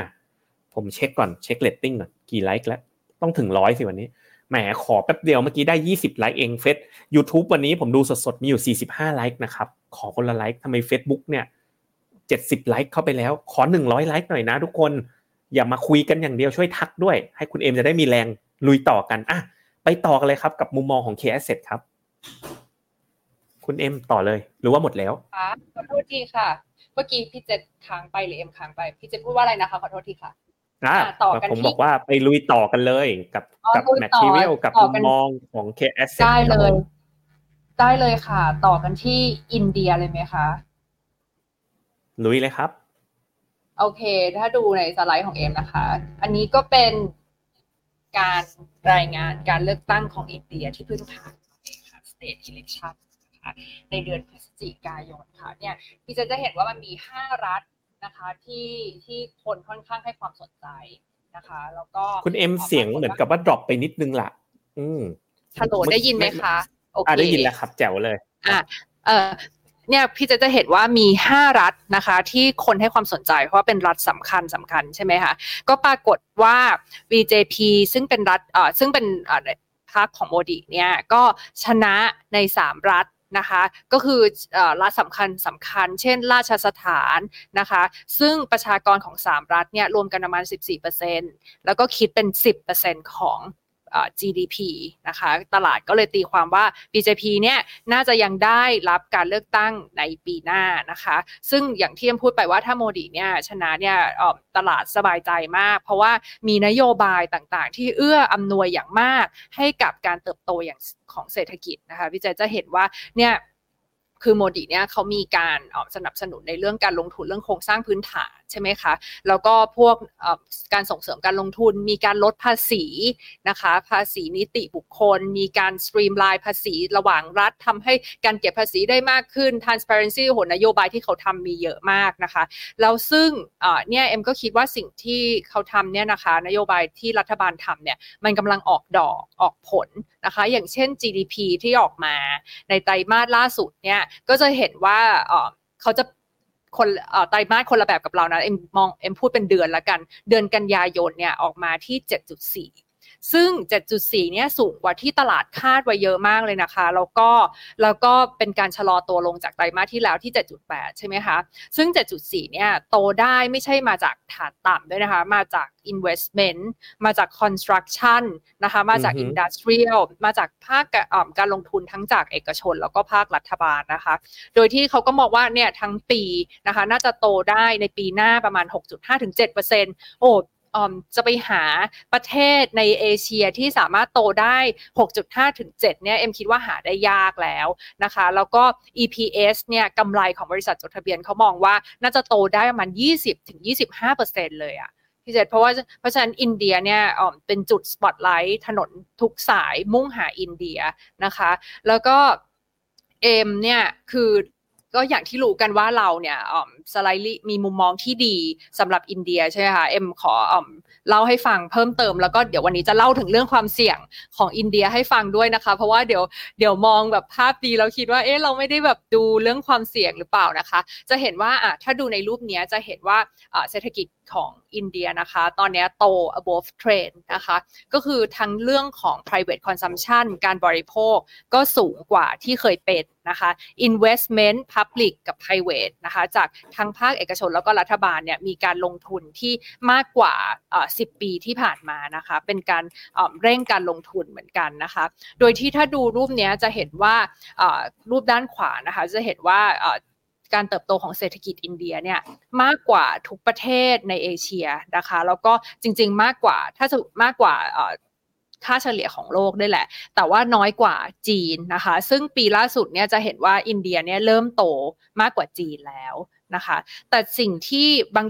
ผมเช็คก่อนเช็คเรตติ้งก่อนกี่ไลค์แล้ว ต้องถึงร้อยสิวันนี้แหมขอแป๊บเดียวเมื่อกี้ได้ยี่สิบไลค์เองเฟซยูทูบวันนี้ผมดูสดๆ มีอยู่สี่สิบห้าไลค์นะครับ ขอคนละไลค์ทำไม Facebook เนี่ยเจ็ดสิบไลค์เข้าไปแล้ว ขอหนึ่งร้อยไลค์หน่อยนะทุกคน อย่ามาคุยกันอย่างเดียวช่วยทักด้วย ให้คุณเอ็มจะได้มีแรงลุยต่อกันอะไปต่อกันเลยครับกับมุมมองของ K Asset ครับ คุณเอ็มต่อเลย หรือว่าหมดแล้วค่ะขอโทษทีค่ะ เมื่อกี้พี่เจษค้างไปหรือเอ็มค้างไป พี่เจษพูดว่าอะไรนะคะขอโทษทีค่ะอ่าต่อกันผมบอกว่าไปลุยต่อกันเลยกับกับ material กับมุมมองของ K Asset ได้เลย ได้เลยค่ะ ต่อกันที่อินเดียเลยไหมคะลุยเลยครับ โอเค ถ้าดูในสไลด์ของเอ็มนะคะ อันนี้ก็เป็นการรายงานการเลือกตั้งของอินเดียที่เพิ่งผ่านเองค่ะ state election นะคะในเดือนพฤศจิกายนค่ะเนี่ยพี่เจษจะเห็นว่ามันมี 5 รัฐนะคะที่ที่คนค่อนข้างให้ความสนใจนะคะ แล้วก็คุณเอ็มเสียงเหมือนกับว่าดรอปไปนิดนึงล่ะ อืมฮัลโหลได้ยินไหมคะโอเคได้ยินแล้วครับแจ๋วเลย อ่าเอ่อ เนี่ยพี่เจษจะเห็นว่ามี 5 รัฐนะคะ ที่คนให้ความสนใจ เพราะว่าเป็นรัฐสำคัญสำคัญใช่ไหมคะก็ปรากฏว่า BJP ซึ่งเป็นรัฐเอ่อซึ่งเป็นพรรคของโมดีเนี่ยก็ชนะใน 3 รัฐนะคะก็คือรัฐสำคัญสำคัญ เช่น ราชสถานนะคะ ซึ่งประชากรของ 3 รัฐเนี่ยรวมกันประมาณ 14%แล้วก็คิดเป็น 10%ของ GDP นะคะ ตลาดก็เลยตีความว่า BJP เนี่ยน่าจะยังได้รับการเลือกตั้งในปีหน้านะคะ ซึ่งอย่างที่พูดไปว่าถ้าโมดีเนี่ยชนะเนี่ยตลาดสบายใจมาก เพราะว่ามีนโยบายต่างๆ ที่เอื้ออำนวยอย่างมากให้กับการเติบโตอย่างของเศรษฐกิจนะคะพี่เจจะเห็นว่าเนี่ยคือโมดีเนี่ยเขามีการสนับสนุนในเรื่องการลงทุนเรื่องโครงสร้างพื้นฐานใช่ไหมคะ แล้วก็พวกการส่งเสริมการลงทุน มีการลดภาษีนะคะ ภาษีนิติบุคคล มีการ streamline ภาษีระหว่างรัฐทำให้การเก็บภาษีได้มากขึ้น transparency หนโยบายที่เขาทำมีเยอะมากนะคะ แล้วซึ่งเนี่ยเอ็มก็คิดว่าสิ่งที่เขาทำเนี่ยนะคะ นโยบายที่รัฐบาลทำเนี่ยมันกำลังออกดอกออกผลนะคะ อย่างเช่น GDP ที่ออกมาในไตรมาสล่าสุดเนี่ยก็จะเห็นว่าเขาจะ คนไตรมาสคนละแบบกับเรานะเอ็มมองเอ็มพูดเป็นเดือนละกัน เดือนกันยายนเนี่ยออกมาที่ 7.4 ซึ่ง 7.4 เนี่ยสูงกว่าที่ตลาดคาดไว้เยอะมากเลยนะคะ แล้วก็แล้วก็เป็นการชะลอตัวลงจากไตรมาสที่แล้วที่ 7.8 ใช่ไหมคะ ซึ่ง 7.4 เนี่ยโตได้ไม่ใช่มาจากฐานต่ำด้วยนะคะ มาจาก investment มาจาก construction นะคะ มาจาก industrial มาจากภาคการลงทุนทั้งจากเอกชนแล้วก็ภาครัฐบาลนะคะ โดยที่เขาก็บอกว่าเนี่ยทั้งปีนะคะ น่าจะโตได้ในปีหน้าประมาณ 6.5-7%โอ้ จะไปหาประเทศในเอเชียที่สามารถโตได้ 6.5 ถึง 7 เนี่ย เอ็มคิดว่าหาได้ยากแล้วนะคะ แล้วก็ EPS เนี่ยกำไรของบริษัทจดทะเบียนเขามองว่าน่าจะโตได้ประมาณ 20 ถึง 25เลยอะพี่เจษเพราะว่าเพราะฉะนั้นอินเดียเนี่ยเป็นจุดสปอตไลท์ถนนทุกสายมุ่งหาอินเดียนะคะ แล้วก็เอ็มเนี่ยคือ ก็อย่างที่รู้กันว่าเราเนี่ยสไลด์มีมุมมองที่ดีสำหรับอินเดียใช่ไหมคะเอ็มขอเล่าให้ฟังเพิ่มเติมแล้วก็เดี๋ยววันนี้จะเล่าถึงเรื่องความเสี่ยงของอินเดียให้ฟังด้วยนะคะ เพราะว่าเดี๋ยวเดี๋ยวมองแบบภาพดีเราคิดว่าเอ๊ะเราไม่ได้แบบดูเรื่องความเสี่ยงหรือเปล่านะคะ จะเห็นว่าอะถ้าดูในรูปนี้จะเห็นว่าเศรษฐกิจ ของอินเดียนะคะ ตอนนี้โต above trend นะคะ ก็คือทั้งเรื่องของ private consumption การบริโภคก็สูงกว่าที่เคยเป็นนะคะ investment public กับ private นะคะ จากทั้งภาคเอกชนแล้วก็รัฐบาลเนี่ยมีการลงทุนที่มากกว่า 10 ปีที่ผ่านมานะคะ เป็นการเร่งการลงทุนเหมือนกันนะคะ โดยที่ถ้าดูรูปนี้จะเห็นว่ารูปด้านขวานะคะ จะเห็นว่า การเติบโตของเศรษฐกิจอินเดียเนี่ยมากกว่าทุกประเทศในเอเชียนะคะ แล้วก็จริง ๆ มากกว่าถ้าจะมากกว่าค่าเฉลี่ยของโลกด้วยแหละ แต่ว่าน้อยกว่าจีนนะคะ ซึ่งปีล่าสุดเนี่ยจะเห็นว่าอินเดียเนี่ยเริ่มโตมากกว่าจีนแล้วนะคะ แต่สิ่งที่บาง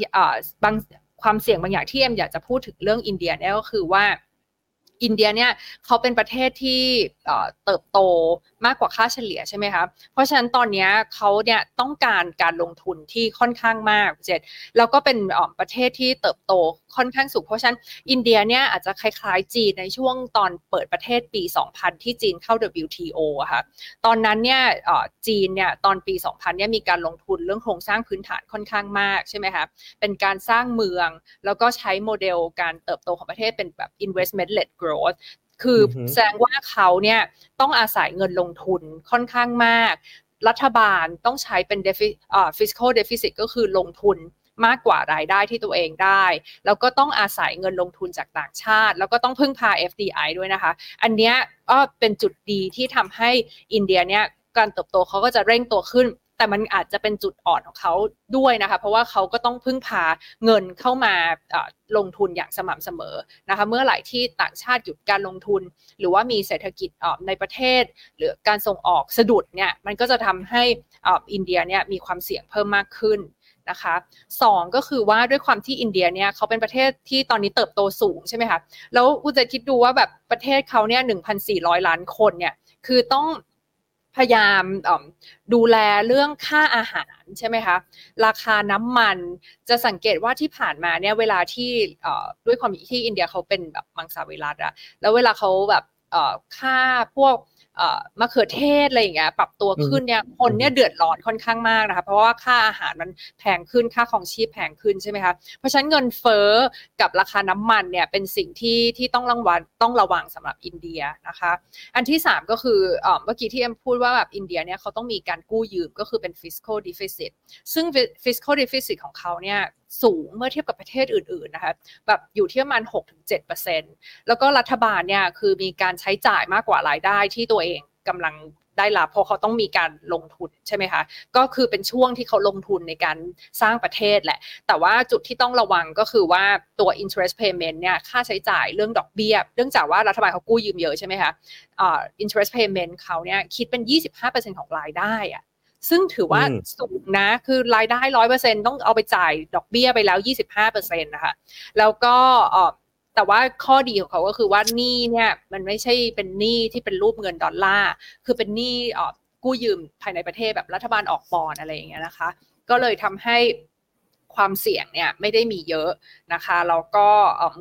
บางความเสี่ยงบางอย่างที่เอ็มอยากจะพูดถึงเรื่องอินเดียเนี่ยก็คือว่าอินเดียเนี่ยเขาเป็นประเทศที่เติบโต มากกว่าค่าเฉลี่ยใช่ไหมครับเพราะฉะนั้นตอนนี้เขาเนี่ยต้องการการลงทุนที่ค่อนข้างมากเจ็ดแล้วก็เป็นประเทศที่เติบโตค่อนข้างสูง เพราะฉะนั้นอินเดียเนี่ยอาจจะคล้ายๆจีนในช่วงตอนเปิดประเทศปี 2000 ที่จีนเข้า WTO อะค่ะตอนนั้นเนี่ยจีนเนี่ยตอนปี 2000 เนี่ยมีการลงทุนเรื่องโครงสร้างพื้นฐานค่อนข้างมากใช่ไหมคะเป็นการสร้างเมืองแล้วก็ใช้โมเดลการเติบโตของประเทศเป็นแบบ investment led growth คือแสดงว่าเขาเนี่ยต้องอาศัยเงินลงทุนค่อนข้างมาก รัฐบาลต้องใช้เป็น fiscal deficit ก็คือลงทุนมากกว่ารายได้ที่ตัวเองได้ แล้วก็ต้องอาศัยเงินลงทุนจากต่างชาติ แล้วก็ต้องพึ่งพา FDI ด้วยนะคะ อันนี้ก็เป็นจุดดีที่ทำให้อินเดียเนี่ยการเติบโตเขาก็จะเร่งตัวขึ้น แต่มันอาจจะเป็นจุดอ่อนของเขาด้วยนะคะ เพราะว่าเขาก็ต้องพึ่งพาเงินเข้ามาลงทุนอย่างสม่ำเสมอนะคะ เมื่อไหร่ที่ต่างชาติหยุดการลงทุน หรือว่ามีเศรษฐกิจในประเทศ หรือการส่งออกสะดุดเนี่ยมันก็จะทำให้อินเดียเนี่ยมีความเสี่ยงเพิ่มมากขึ้นนะคะสองก็คือว่าด้วยความที่อินเดียเนี่ยเขาเป็นประเทศที่ตอนนี้เติบโตสูงใช่ไหมคะแล้วคุณจะคิดดูว่าแบบประเทศเขาเนี่ยหนึ่งพันสี่ร้อยล้านคนเนี่ยคือต้อง พยายามดูแลเรื่องค่าอาหารใช่ไหมคะ ราคาน้ำมันจะสังเกตว่าที่ผ่านมาเนี่ยเวลาที่ด้วยความที่อินเดียเขาเป็นแบบมังสวิรัตอะแล้วเวลาเขาแบบค่าพวก มะเขือเทศอะไรอย่างเงี้ยปรับตัวขึ้นเนี่ยคนเนี่ยเดือดร้อนค่อนข้างมากนะคะเพราะว่าค่าอาหารมันแพงขึ้นค่าของชีพแพงขึ้นใช่ไหมคะเพราะฉะนั้นเงินเฟ้อกับราคาน้ำมันเนี่ยเป็นสิ่งที่ที่ต้องระวังต้องระวังสำหรับอินเดียนะคะ อันที่ 3 ก็คือเมื่อกี้ที่เอ็มพูดว่าแบบอินเดียเนี่ยเขาต้องมีการกู้ยืมก็คือเป็น fiscal deficit ซึ่ง fiscal deficit ของเขาเนี่ย สูงเมื่อเทียบกับประเทศอื่นๆนะคะแบบอยู่ที่ประมาณ 6-7%แล้วก็รัฐบาลเนี่ยคือมีการใช้จ่ายมากกว่ารายได้ที่ตัวเองกำลังได้รับเพราะเขาต้องมีการลงทุนใช่ไหมคะ ก็คือเป็นช่วงที่เขาลงทุนในการสร้างประเทศแหละ แต่ว่าจุดที่ต้องระวังก็คือว่าตัว interest payment เนี่ยค่าใช้จ่ายเรื่องดอกเบี้ยเนื่องจากว่ารัฐบาลเขากู้ยืมเยอะใช่ไหมคะอ่า interest payment เขาเนี่ยคิดเป็น 25%ของรายได้อะ ซึ่งถือว่าสูงนะ คือรายได้ร้อยเปอร์เซ็นต้องเอาไปจ่ายดอกเบี้ยไปแล้วยี่สิบห้าเปอร์เซ็นต์นะคะ แล้วก็แต่ว่าข้อดีของเขาก็คือว่าหนี้เนี่ยมันไม่ใช่เป็นหนี้ที่เป็นรูปเงินดอลลาร์ คือเป็นหนี้กู้ยืมภายในประเทศแบบรัฐบาลออกบอลอะไรอย่างเงี้ยนะคะ ก็เลยทำให้ ความเสี่ยงเนี่ยไม่ได้มีเยอะนะคะแล้วก็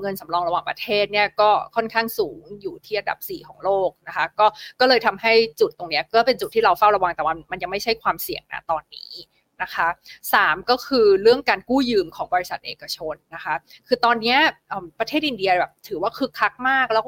เงินสำรองระหว่างประเทศเนี่ยก็ค่อนข้างสูงอยู่ที่อันดับ 4 ของโลกนะคะก็ก็เลยทำให้จุดตรงนี้ก็เป็นจุดที่เราเฝ้าระวังแต่ว่ามันยังไม่ใช่ความเสี่ยงนะตอนนี้นะคะสามก็คือเรื่องการกู้ยืมของบริษัทเอกชนนะคะคือตอนนี้ประเทศอินเดียแบบถือว่าคึกคักมากแล้ว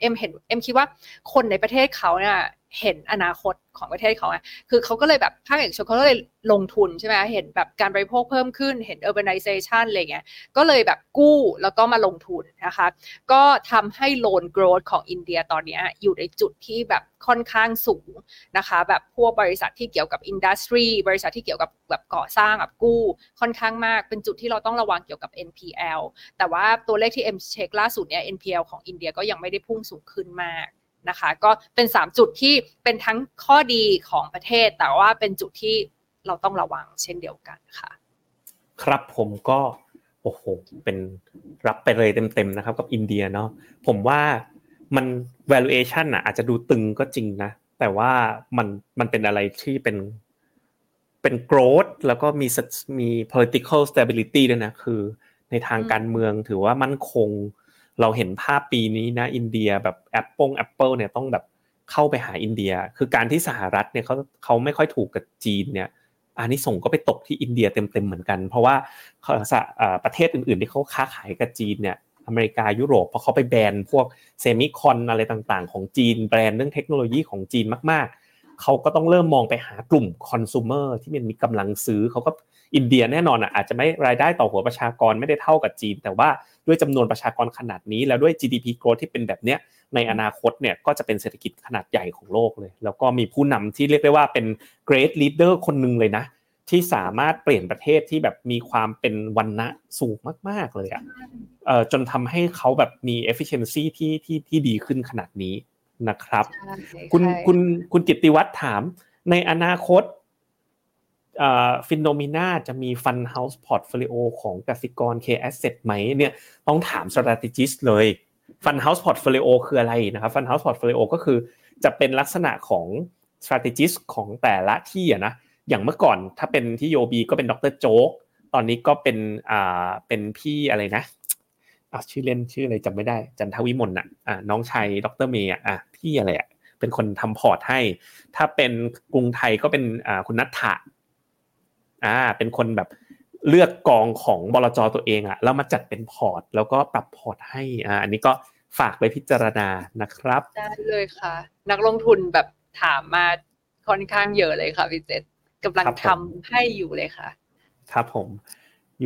เอ็มเห็นเอ็มคิดว่าคนในประเทศเขาเนี่ย เห็นอนาคตของประเทศเขาไงคือเขาก็เลยแบบภาคเอกชนเขาก็เลยลงทุนใช่ไหมเห็นแบบการบริโภคเพิ่มขึ้น เห็น urbanization อะไรเงี้ย ก็เลยแบบกู้แล้วก็มาลงทุนนะคะ ก็ทำให้ loan growth ของอินเดียตอนนี้อยู่ในจุดที่แบบค่อนข้างสูงนะคะ แบบพวกบริษัทที่เกี่ยวกับ industry บริษัทที่เกี่ยวกับแบบก่อสร้างแบบกู้ค่อนข้างมาก เป็นจุดที่เราต้องระวังเกี่ยวกับ NPL แต่ว่าตัวเลขที่เอมเช็คล่าสุดเนี่ย NPL ของอินเดียก็ยังไม่ได้พุ่งสูงขึ้นมาก นะคะ ก็เป็น 3 จุดที่เป็นทั้งข้อดีของประเทศ แต่ว่าเป็นจุดที่เราต้องระวังเช่นเดียวกันค่ะ ครับผมก็โอ้โหเป็นรับไปเลยเต็มๆนะครับ กับอินเดียเนาะผมว่ามัน valuation อะอาจจะดูตึงก็จริงนะ แต่ว่ามันมันเป็นอะไรที่เป็นเป็น growth แล้วก็มีมี political stability ด้วยนะ คือในทางการเมืองถือว่ามั่นคง เราเห็นภาพปีนี้นะอินเดียแบบแอปเปิลแอปเปิลเนี่ยต้องแบบเข้าไปหาอินเดีย คือการที่สหรัฐเนี่ยเขาเขาไม่ค่อยถูกกับจีนเนี่ยอานิสงส์ก็ไปตกที่อินเดียเต็มๆเหมือนกัน เพราะว่าประเทศอื่นๆที่เขาค้าขายกับจีนเนี่ยอเมริกายุโรปเพราะเขาไปแบนพวก semicon อะไรต่างๆ ของจีนแบรนด์เรื่องเทคโนโลยีของจีนมากๆเขาก็ต้องเริ่มมองไปหากลุ่มคอน sumer ที่มันมีกำลังซื้อเขาก็ อินเดียแน่นอนอะอาจจะไม่รายได้ต่อหัวประชากรไม่ได้เท่ากับจีน แต่ว่าด้วยจำนวนประชากรขนาดนี้แล้วด้วย GDP growth ที่เป็นแบบเนี้ยในอนาคตเนี่ยก็จะเป็นเศรษฐกิจขนาดใหญ่ของโลกเลย แล้วก็มีผู้นำที่เรียกได้ว่าเป็น great leader คนหนึ่งเลยนะ ที่สามารถเปลี่ยนประเทศที่แบบมีความเป็นวรรณะสูงมาก ๆเลยอะจนทำให้เขาแบบมี efficiency ที่ที่ที่ดีขึ้นขนาดนี้นะครับ คุณคุณคุณกิติวัตรถามในอนาคต Finnomena จะมี fund house portfolio ของกสิกร K Asset ไหมเนี่ยต้องถาม strategist เลย fund house portfolio คืออะไรนะครับ fund house portfolio ก็คือจะเป็นลักษณะของ strategist ของแต่ละที่อะนะอย่างเมื่อก่อนถ้าเป็นที่ UOB ก็เป็นดรโจ๊กตอนนี้ก็เป็นอ่าเป็นพี่อะไรนะอ่าชื่อเล่นชื่ออะไรจำไม่ได้ จันทวิมลน่ะอ่าน้องชายดรเมย์อะพี่อะไรอะเป็นคนทำพอร์ตให้ ถ้าเป็นกรุงไทยก็เป็นอ่าคุณนัทธะ อ่า เป็นคนแบบเลือกกองของบลจตัวเองอะแล้วมาจัดเป็นพอร์ต แล้วก็ปรับพอร์ตให้อ่าอันนี้ก็ฝากไปพิจารณานะครับ ได้เลยค่ะ นักลงทุนแบบถามมาค่อนข้างเยอะเลยค่ะพี่เจษกำลังทำให้อยู่เลยค่ะ ครับผม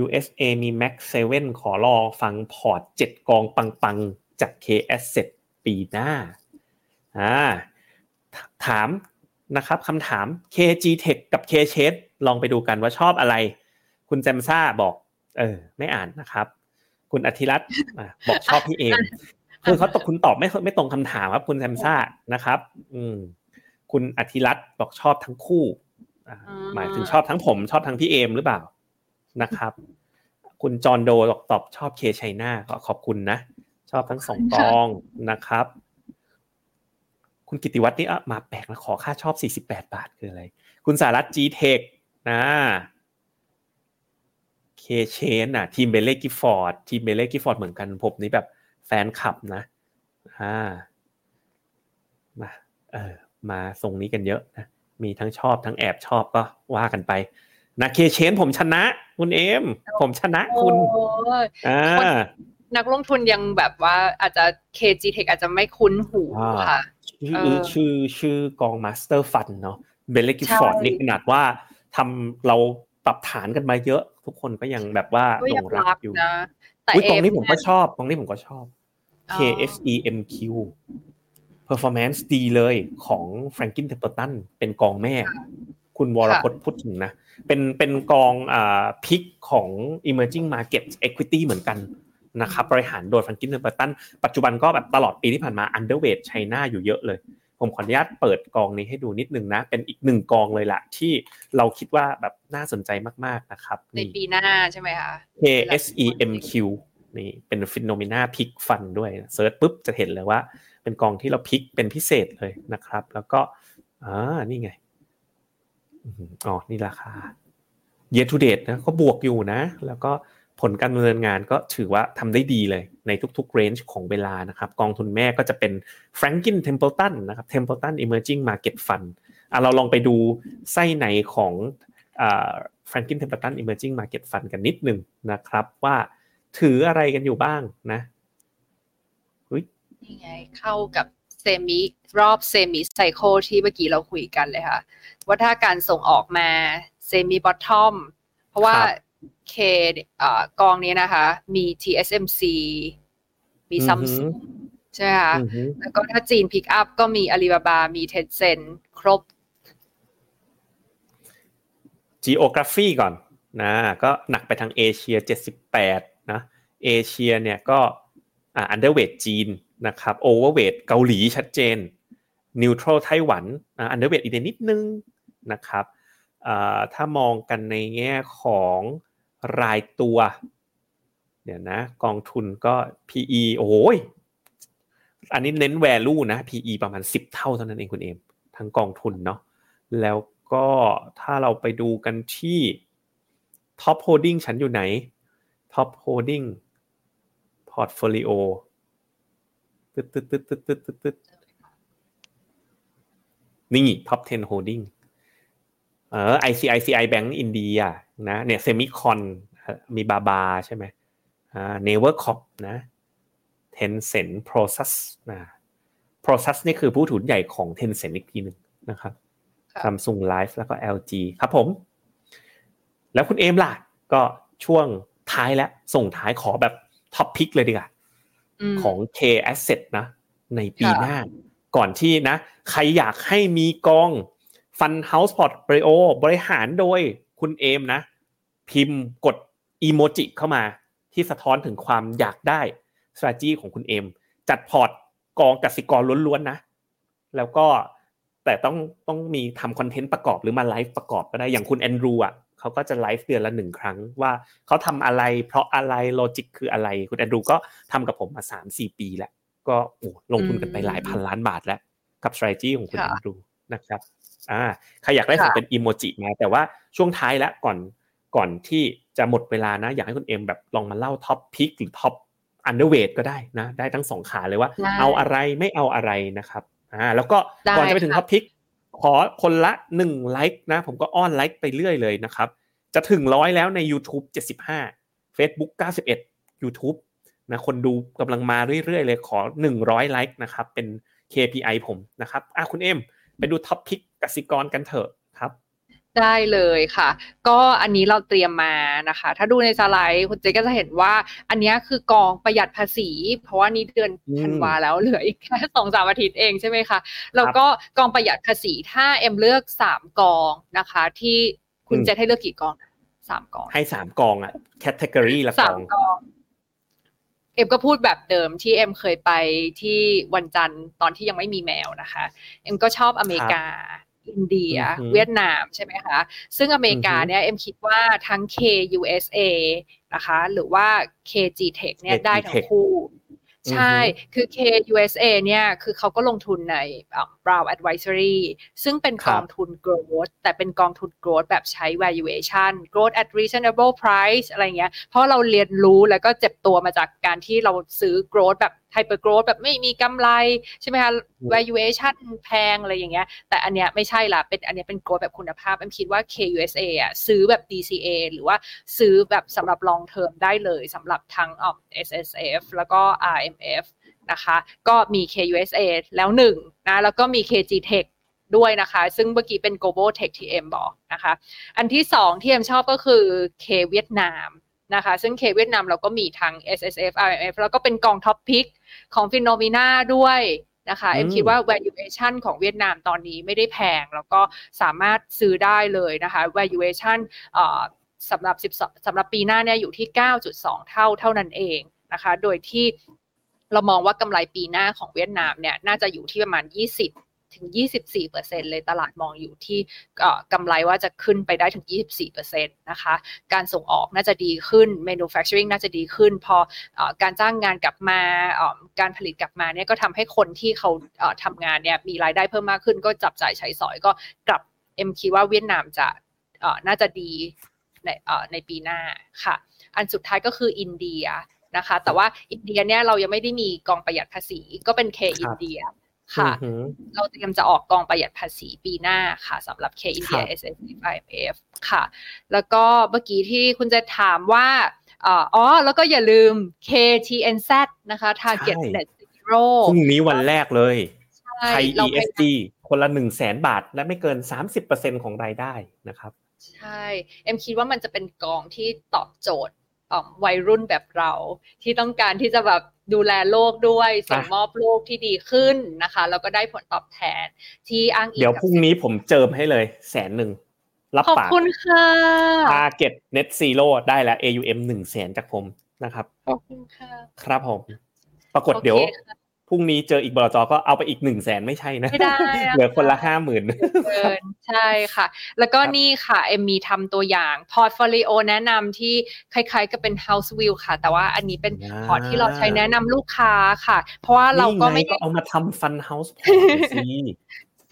USA มี Mag 7 ขอรอฟังพอร์ต 7 กองปัง ๆ จาก K Asset ปีหน้าอ่าถาม นะครับคำถาม KG Tech กับ K c h a s e ลองไปดูกันว่าชอบอะไร คุณแจมซ่าบอก เออ ไม่อ่านนะครับ คุณอธิรัตน์บอกชอบพี่เอมคือเขาตกคุณตอบไม่ไม่ตรงคำถามครับ คุณแจมซ่านะครับ อืม คุณอธิรัตน์บอกชอบทั้งคู่หมายถึงชอบทั้งผม ชอบทั้งพี่เอมหรือเปล่านะครับ คุณจอห์นโดบอกตอบชอบเคชัยนาก็ขอบคุณนะ ชอบทั้งสองกองนะครับ คุณกิติวัตรนี่มาแปลกนะขอค่าชอบ 48 บาทคืออะไร คุณสารัตจีเทคนะเคเชนอะ ทีมเบลเล่กิฟอร์ดทีมเบลเล่กิฟอร์ดเหมือนกันผมนี่แบบแฟนคลับนะอ่ามาเออมาทรงนี้กันเยอะนะมีทั้งชอบทั้งแอบชอบก็ว่ากันไปนะเคเชนผมชนะ คุณเอม ผมชนะคุณอ่านักลงทุนยังแบบว่าอาจจะ K-GTECH อาจจะไม่คุ้นหูค่ะ ชื่อชื่อชื่อกอง master fund เนาะ Baillie Gifford นี่ขนาดว่าทำเราปรับฐานกันมาเยอะ ทุกคนก็ยังแบบว่าหลงรักอยู่แต่กองนี้ผมก็ชอบกองนี้ผมก็ชอบ K-SEMQ performance ดีเลยของ Franklin Templeton เป็นกองแม่ คุณวรพจน์พูดถึงนะ เป็นเป็นกองอ่า pick ของ emerging market equity เหมือนกัน นะครับบริหารโดย Franklin Templeton ปัจจุบันก็แบบตลอดปีที่ผ่านมา underweight China อยู่เยอะเลย ผมขออนุญาตเปิดกองนี้ให้ดูนิดนึงนะ เป็นอีกหนึ่งกองเลยละที่เราคิดว่าแบบน่าสนใจมากๆนะครับในปีหน้าใช่ไหมคะ KSEMQ นี่เป็น Finnomena pick fund ด้วย search ปุ๊บจะเห็นเลยว่า เป็นกองที่เราพิกเป็นพิเศษเลยนะครับ แล้วก็อ่านี่ไงอ๋อนี่ราคา year to date นะก็บวกอยู่นะ แล้วก็ ผลการดำเนินงานก็ถือว่าทำได้ดีเลยในทุกๆ range ของเวลานะครับ กองทุนแม่ก็จะเป็น Franklin Templeton นะครับ Templeton Emerging Market Fund อะเราลองไปดูไส้ในของอ่า Franklin Templeton Emerging Market Fund กันนิดหนึ่งนะครับ ว่าถืออะไรกันอยู่บ้างนะนี่ไงเข้ากับ semi รอบ semi cycle ที่เมื่อกี้เราคุยกันเลยค่ะ ว่าถ้าการส่งออกมา semi bottom เพราะว่า K กองนี้นะคะ มี TSMC มีซัมซุงใช่ไหมคะแล้วก็ถ้าจีน pick up ก็มีอาลีบาบา มี Tencent ครบ geography ก่อนนะก็หนักไปทางเอเชีย 78 นะเอเชียเนี่ยก็อ่า underweight จีนนะครับ overweight เกาหลีชัดเจน neutral ไต้หวัน underweight อีกนิดนึงนะครับถ้ามองกันในแง่ของ รายตัวเดี๋ยนะกองทุนก็ PE โอ้ยอันนี้เน้น value นะ PE ประมาณ 10 เท่าเท่านั้นเองคุณเอมทั้งกองทุนเนาะแล้วก็ถ้าเราไปดูกันที่ top holding ฉันอยู่ไหน top holding portfolio ตึ๊ดตึ๊ดตึ๊ดตึ๊ดตึ๊ดตึ๊ดตึ๊ดนี่ top 10 holding เออ ICICI Bank อินเดีย นะเนี่ย semicon มีบาบาใช่ไหมอ่า Naver Corp นะTencent Prosus นะ Prosus นี่คือผู้ถือใหญ่ของ Tencent อีกทีหนึ่งนะครับ Samsung Life แล้วก็ LG ครับผม แล้วคุณเอมล่ะ ก็ช่วงท้ายแล้ว ส่งท้ายขอแบบ top pick เลยดีกว่าของ K Asset นะ ในปีหน้า ก่อนที่นะ ใครอยากให้มีกอง fund house portfolio บริหารโดย คุณเอมนะ พิมพ์กดอีโมจิเข้ามาที่สะท้อนถึงความอยากได้ s t r a t e g y ของคุณเอมจัดพอร์ตกองกสิกรล้วนๆนะ แล้วก็แต่ต้องต้องมีทำ content ประกอบหรือมาไลฟ์ประกอบก็ได้อย่างคุณแอนดรูอะเขาก็จะไลฟ์เดือนละหนึ่งครั้งว่าเขาทำอะไร เพราะอะไร logic คืออะไร คุณแอนดรูก็ทำกับผมมาสามสี่ปีแล้วก็โอ้ลงทุนกันไปหลายพันล้านบาทแล้วกับ strategy ของคุณแอนดรูนะครับ อ่าใครอยากได้ส่งเป็นอีโมจิมาแต่ว่าช่วงท้ายแล้วก่อนก่อนที่จะหมดเวลานะ อยากให้คุณเอ็มแบบลองมาเล่า top pick หรือ top underweight ก็ได้นะ ได้ทั้งสองขาเลยว่า เอาอะไรไม่เอาอะไรนะครับอ่าแล้วก็ก่อนจะไปถึง top pick ขอคนละหนึ่งไลค์นะ ผมก็อ้อนไลค์ไปเรื่อยเลยนะครับ จะถึงร้อยแล้วใน YouTube 75 Facebook 91 YouTube นะคนดูกำลังมาเรื่อยๆเลยขอ 100ไลค์นะครับเป็น KPI ผมนะครับอะคุณเอ็ม ไปดู top pick กสิกรกันเถอะครับ ได้เลยค่ะ ก็อันนี้เราเตรียมมานะคะ ถ้าดูในสไลด์คุณเจก็จะเห็นว่า อันนี้คือกองประหยัดภาษี เพราะว่านี่เดือนธันวาแล้วเหลืออีกแค่สองสามอาทิตย์เองใช่ไหมคะแล้วก็กองประหยัดภาษีถ้าเอ็มเลือกสามกองนะคะ ที่คุณเจให้เลือกกี่กองสามกองให้สามกองอะcategory ละกองกอง เอ็มก็พูดแบบเดิมที่เอ็มเคยไปที่วันจันทร์ตอนที่ยังไม่มีแมวนะคะ เอ็มก็ชอบอเมริกา อินเดีย เวียดนามใช่ไหมคะ ซึ่งอเมริกาเนี่ยเอ็มคิดว่าทั้ง KUSA นะคะ หรือว่า KG Tech เนี่ยได้ทั้งคู่ ใช่ คือ KUSA เนี่ย คือเขาก็ลงทุนใน Brown Advisory ซึ่งเป็นกองทุน growth แต่เป็นกองทุน growth แบบใช้ valuation growth at reasonable price อะไรเงี้ย เพราะเราเรียนรู้แล้วก็เจ็บตัวมาจากการที่เราซื้อ growth แบบ hyper growth แบบไม่มีกำไรใช่ไหมคะ valuation แพงอะไรอย่างเงี้ย แต่อันเนี้ยไม่ใช่ละเป็นอันเนี้ยเป็น growth แบบคุณภาพอ็มคิดว่า KUSA อะซื้อแบบ DCA หรือว่าซื้อแบบสำหรับ long term ได้เลยสำหรับทั้ง SSF แล้วก็ RMF นะคะ ก็มี KUSA แล้วหนึ่งนะแล้วก็มี KG Tech ด้วยนะคะ ซึ่งเมื่อกี้เป็น global tech ที่เอ็มบอกนะคะ อันที่สองที่เอ็มชอบก็คือ K เวียดนาม นะคะ ซึ่ง K เวียดนามเราก็มีทั้ง SSF RMF แล้วก็เป็นกอง top pick ของ Finnomena ด้วยนะคะเอ็มคิดว่า valuation ของเวียดนามตอนนี้ไม่ได้แพง แล้วก็สามารถซื้อได้เลยนะคะ valuation สำหรับ10สำหรับปีหน้าเนี่ยอยู่ที่ 9.2 เท่าเท่านั้นเองนะคะ โดยที่เรามองว่ากำไรปีหน้าของเวียดนามเนี่ยน่าจะอยู่ที่ประมาณ 20 ถึง 24%เลยตลาดมองอยู่ที่กำไรว่าจะขึ้นไปได้ถึง 24%นะคะ การส่งออกน่าจะดีขึ้น manufacturing น่าจะดีขึ้น พออการจ้างงานกลับมาการผลิตกลับมาเนี่ยก็ทำให้คนที่เขาทำงานเนี่ยมีรายได้เพิ่มมากขึ้น ก็จับจ่ายใช้สอยก็กลับเอ็มคิดว่าเวียดนามจะน่าจะดีในในปีหน้าค่ะ อันสุดท้ายก็คืออินเดียนะคะ แต่ว่าอินเดียเนี่ยเรายังไม่ได้มีกองประหยัดภาษีก็เป็นเคอินเดีย ค่ะ เราเตรียมจะออกกองประหยัดภาษีปีหน้าค่ะสำหรับ K India S S I F ค่ะ แล้วก็เมื่อกี้ที่คุณจะถามว่าอ๋อ แล้วก็อย่าลืม KTNZ นะคะ Target Net Zero พรุ่งนี้วันแรกเลยไทย ESG คนละหนึ่งแสนบาท และไม่เกิน 30%ของรายได้นะครับ ใช่ เอ็มคิดว่ามันจะเป็นกองที่ตอบโจทย์วัยรุ่นแบบเราที่ต้องการที่จะแบบ ดูแลโลกด้วยส่งมอบโลกที่ดีขึ้นนะคะ แล้วก็ได้ผลตอบแทนที่อ้างอิงเดี๋ยวพรุ่งนี้ผมเจิมให้เลยแสนหนึ่งรับปากขอบคุณค่ะ Target Net Zero ได้แล้ว AUM หนึ่งแสนจากผมนะครับขอบคุณค่ะ ครับผม ปรากฏเดี๋ยว พรุ่งนี้เจออีกบลจก็เอาไปอีกหนึ่งแสนไม่ใช่นะไม่ได้เหลือคนละห้าหมื่นเกินใช่ค่ะ แล้วก็นี่ค่ะเอ็มมีทำตัวอย่าง portfolio แนะนำที่คล้ายๆกับเป็น House View ค่ะ แต่ว่าอันนี้เป็นพอร์ตที่เราใช้แนะนำลูกค้าค่ะ เพราะว่าเราก็ไม่เอามาทำ fund house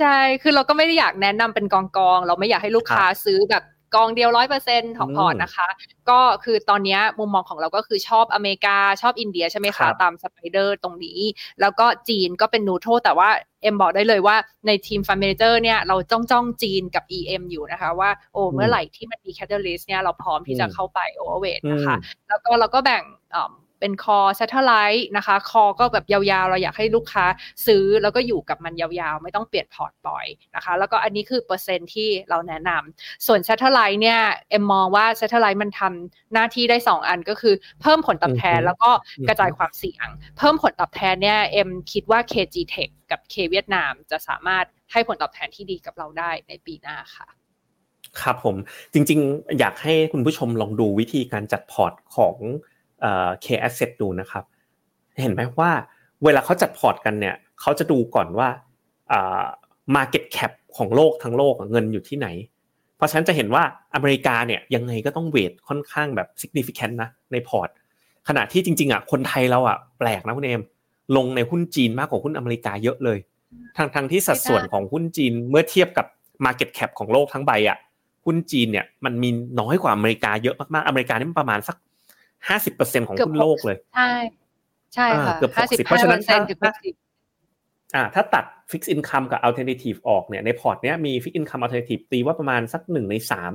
ใช่ คือเราก็ไม่ได้อยากแนะนำเป็นกองๆเราไม่อยากให้ลูกค้าซื้อแบบ กองเดียวร้อยเปอร์เซ็นของพอร์ตนะคะ ก็คือตอนนี้มุมมองของเราก็คือชอบอเมริกาชอบอินเดียใช่ไหมคะตาม spider ตรงนี้ แล้วก็จีนก็เป็น neutral แต่ว่าเอ็มบอกได้เลยว่าในทีม fund manager เนี่ยเราจ้องจ้องจีนกับ EM อยู่นะคะ ว่าโอ้เมื่อไหร่ที่มันมี catalyst เนี่ยเราพร้อมที่จะเข้าไป overweight นะคะ แล้วก็เราก็แบ่ง เป็น core satellite นะคะ core ก็แบบยาวๆ เราอยากให้ลูกค้าซื้อแล้วก็อยู่กับมันยาวๆ ไม่ต้องเปลี่ยนพอร์ตบ่อยนะคะ แล้วก็อันนี้คือเปอร์เซ็นที่เราแนะนำส่วน satellite เนี่ยเอ็มมองว่า satellite มันทำหน้าที่ได้ 2 อันก็คือเพิ่มผลตอบแทนแล้วก็กระจายความเสี่ยง เพิ่มผลตอบแทนเนี่ยเอ็มคิดว่า KG Tech กับ K เวียดนามจะสามารถให้ผลตอบแทนที่ดีกับเราได้ในปีหน้าค่ะครับผมจริงๆ อยากให้คุณผู้ชมลองดูวิธีการจัดพอร์ตของ KAsset ดูนะครับ เห็นไหมว่าเวลาเขาจัดพอร์ตกันเนี่ยเขาจะดูก่อนว่า market cap ของโลกทั้งโลกเงินอยู่ที่ไหน เพราะฉะนั้นจะเห็นว่าอเมริกาเนี่ยยังไงก็ต้อง weight ค่อนข้างแบบ significant นะในพอร์ตขณะที่จริงๆอะคนไทยเราอะแปลกนะคุณเอ็มลงในหุ้นจีนมากกว่าหุ้นอเมริกาเยอะเลยทางทางที่สัดส่วนของหุ้นจีนเมื่อเทียบกับ market cap ของโลกทั้งใบอะหุ้นจีนเนี่ยมันมีน้อยกว่าอเมริกาเยอะมากๆอเมริกานี่มันประมาณสัก ห้าสิบเปอร์เซ็นของหุ้นโลกเลย ใช่ใช่ค่ะเกือบหกสิบเพราะฉะนั้นถ้าอ่าถ้าตัด fixed income กับ alternative ออกเนี่ยในพอร์ตเนี้ยมี fixed income alternative ตีว่าประมาณสักหนึ่งในสาม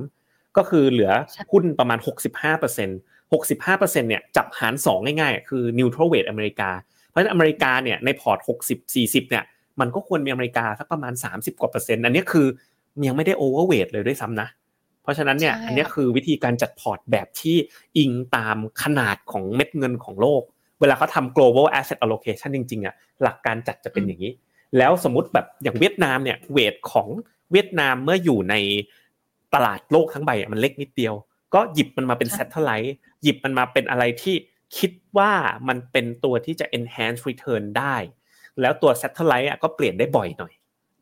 ก็คือเหลือหุ้นประมาณหกสิบห้าเปอร์เซ็นต์หกสิบห้าเปอร์เซ็นเนี่ยจับหารสองง่ายๆ คือ neutral weight อเมริกา เพราะฉะนั้นอเมริกาเนี่ยในพอร์ตหกสิบสี่สิบเนี่ยมันก็ควรมีอเมริกาสักประมาณสามสิบกว่าเปอร์เซ็นต์อันนี้คือยังไม่ได้ overweight เลยด้วยซ้ำนะ เพราะฉะนั้นเนี่ยอันนี้คือวิธีการจัดพอร์ตแบบที่อิงตามขนาดของเม็ดเงินของโลก เวลาเขาทำ global asset allocation จริงๆอะหลักการจัดจะเป็นอย่างนี้ แล้วสมมติแบบอย่างเวียดนามเนี่ย weight ของเวียดนามเมื่ออยู่ในตลาดโลกทั้งใบมันเล็กนิดเดียว ก็หยิบมันมาเป็น satellite หยิบมันมาเป็นอะไรที่คิดว่ามันเป็นตัวที่จะ enhance return ได้ แล้วตัว satellite อะก็เปลี่ยนได้บ่อยหน่อย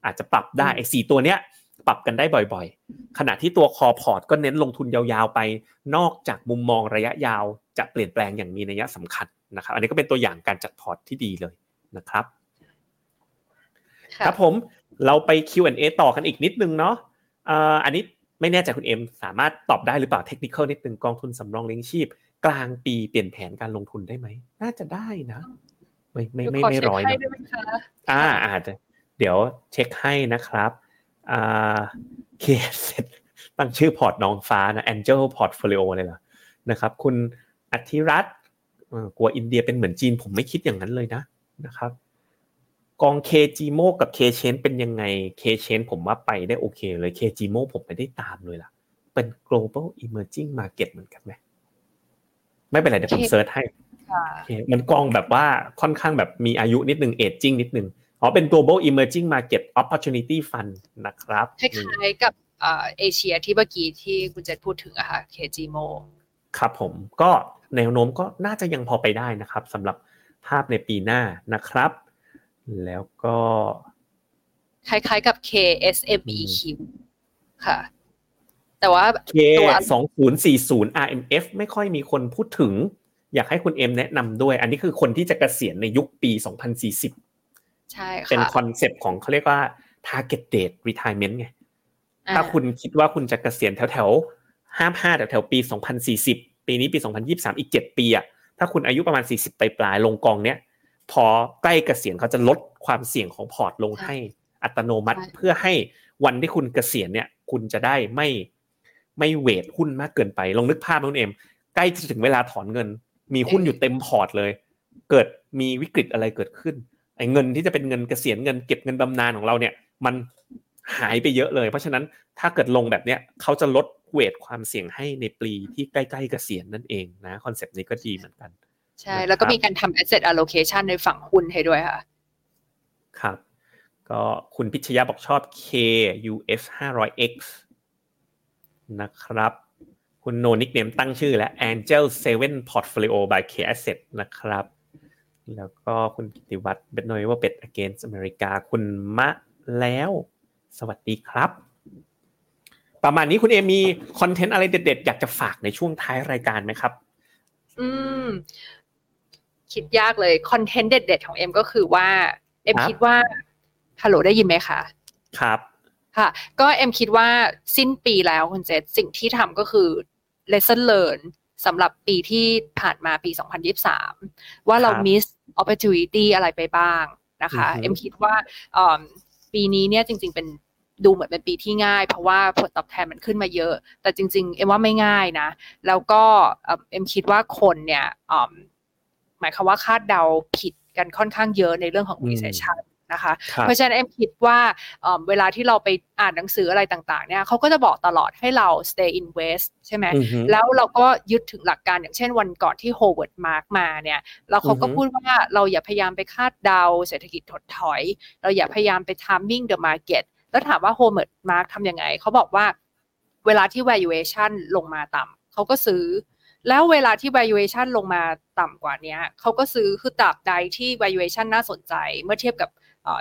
อาจจะปรับได้ไอ้สี่ตัวเนี้ย ปรับกันได้บ่อยๆ ขณะที่ตัว core port ก็เน้นลงทุนยาวๆไป นอกจากมุมมองระยะยาวจะเปลี่ยนแปลงอย่างมีนัยสำคัญนะครับ อันนี้ก็เป็นตัวอย่างการจัดพอร์ตที่ดีเลยนะครับ ครับผมเราไป Q&A ต่อกันอีกนิดนึงเนาะอันนี้ไม่แน่ใจคุณเอ็มสามารถตอบได้หรือเปล่าเทคนิคนิดนึงกองทุนสำรองเลี้ยงชีพ กลางปีเปลี่ยนแผนการลงทุนได้ไหม น่าจะได้นะ ไม่ไม่ไม่ไม่ร้อยนะอ่าอาจจะเดี๋ยวเช็คให้นะครับ เคสตั้งชื่อพอร์ตน้องฟ้านะ Angel Portfolio เลยเหรอนะครับ คุณอธิรัตน์กลัวอินเดียเป็นเหมือนจีน ผมไม่คิดอย่างนั้นเลยนะนะครับ กอง K-GEMO กับ K-CHANGE เป็นยังไง K-CHANGE ผมว่าไปได้โอเคเลย K-GEMO ผมไม่ได้ตามเลยล่ะ เป็น global emerging market เหมือนกันไหมไม่เป็นไรเดี๋ยวผม search ให้มันกองแบบว่าค่อนข้างแบบมีอายุนิดนึง aging นิดนึง อ๋อเป็น global emerging market opportunity fund นะครับคล้ายๆกับเอเชียที่เมื่อกี้ที่คุณเจษพูดถึงอะค่ะ K-GEMO ครับผมก็แนวโน้มก็น่าจะยังพอไปได้นะครับสำหรับภาพในปีหน้านะครับ แล้วก็คล้ายๆกับ K-SEMQ ค่ะ แต่ว่า K สองศูนย์สี่ศูนย์ RMF ไม่ค่อยมีคนพูดถึง อยากให้คุณเอ็มแนะนำด้วย อันนี้คือคนที่จะเกษียณในยุคปี 2040 ใช่ค่ะเป็นคอนเซปต์ของเขาเรียกว่า target date retirement ไง ถ้าคุณคิดว่าคุณจะเกษียณแถวแถวห้ามห้าแถวแถวปี2040ปีนี้ปี2023อีก7ปีอะถ้าคุณอายุประมาณ40ปลายปลายลงกองเนี้ยพอใกล้เกษียณเขาจะลดความเสี่ยงของพอร์ตลงให้อัตโนมัติเพื่อให้วันที่คุณเกษียณเนี่ย คุณจะได้ไม่ไม่ weight หุ้นมากเกินไป ลองนึกภาพน้องเอ็มใกล้จะถึงเวลาถอนเงิน มีหุ้นอยู่เต็มพอร์ตเลย เกิดมีวิกฤตอะไรเกิดขึ้น ไอ้เงินที่จะเป็นเงินเกษียณเงินเก็บเงินบำนาญของเราเนี่ย มันหายไปเยอะเลย เพราะฉะนั้นถ้าเกิดลงแบบเนี้ยเขาจะลด weight ความเสี่ยงให้ในปีที่ใกล้ๆเกษียณนั่นเองนะคอนเซปต์นี้ก็ดีเหมือนกัน ใช่ แล้วก็มีการทำ asset allocation ในฝั่งหุ้นให้ด้วยค่ะ ครับ ก็คุณพิชยาบอกชอบ K-US500X นะครับ คุณ No Nickname ตั้งชื่อและ Angel 7 Portfolio by KAsset นะครับ แล้วก็คุณกิติวัตรเบ็ดนอยว่าเป็ด against อเมริกาคุณมะแล้ว สวัสดีครับ ประมาณนี้คุณเอมีคอนเทนต์อะไรเด็ด ๆ อยากจะฝากในช่วงท้ายรายการไหมครับ อืม คิดยากเลยคอนเทนต์เด็ด ๆ ของเอ็มก็คือว่าเอ็มคิดว่าฮัลโหลได้ยินไหมคะครับค่ะก็เอ็มคิดว่าสิ้นปีแล้วคุณเจษสิ่งที่ทำก็คือ lesson learn สำหรับปีที่ผ่านมาปี 2023 ว่าเรา miss opportunity อะไรไปบ้างนะคะเอ็มคิดว่าปีนี้เนี่ยจริง ๆ เป็นดูเหมือนเป็นปีที่ง่าย เพราะว่าผลตอบแทนมันขึ้นมาเยอะ แต่จริง ๆ เอ็มว่าไม่ง่ายนะ แล้วก็เอ็มคิดว่าคนเนี่ยหมายความว่าคาดเดาผิดกันค่อนข้างเยอะในเรื่องของ recession นะคะ เพราะฉะนั้นเอ็มคิดว่าเวลาที่เราไปอ่านหนังสืออะไรต่างๆเนี่ยเขาก็จะบอกตลอดให้เรา stay invest ใช่ไหมแล้วเราก็ยึดถึงหลักการอย่างเช่นวันก่อนที่ Howard Mark มาเนี่ยเราเขาก็พูดว่าเราอย่าพยายามไปคาดเดาเศรษฐกิจถดถอย เราอย่าพยายามไป timing the market แล้วถามว่า Howard Mark ทำยังไง เขาบอกว่าเวลาที่ valuation ลงมาต่ำเขาก็ซื้อแล้วเวลาที่ valuation ลงมาต่ำกว่านี้เขาก็ซื้อคือตราบใดที่ valuation น่าสนใจ เมื่อเทียบกับ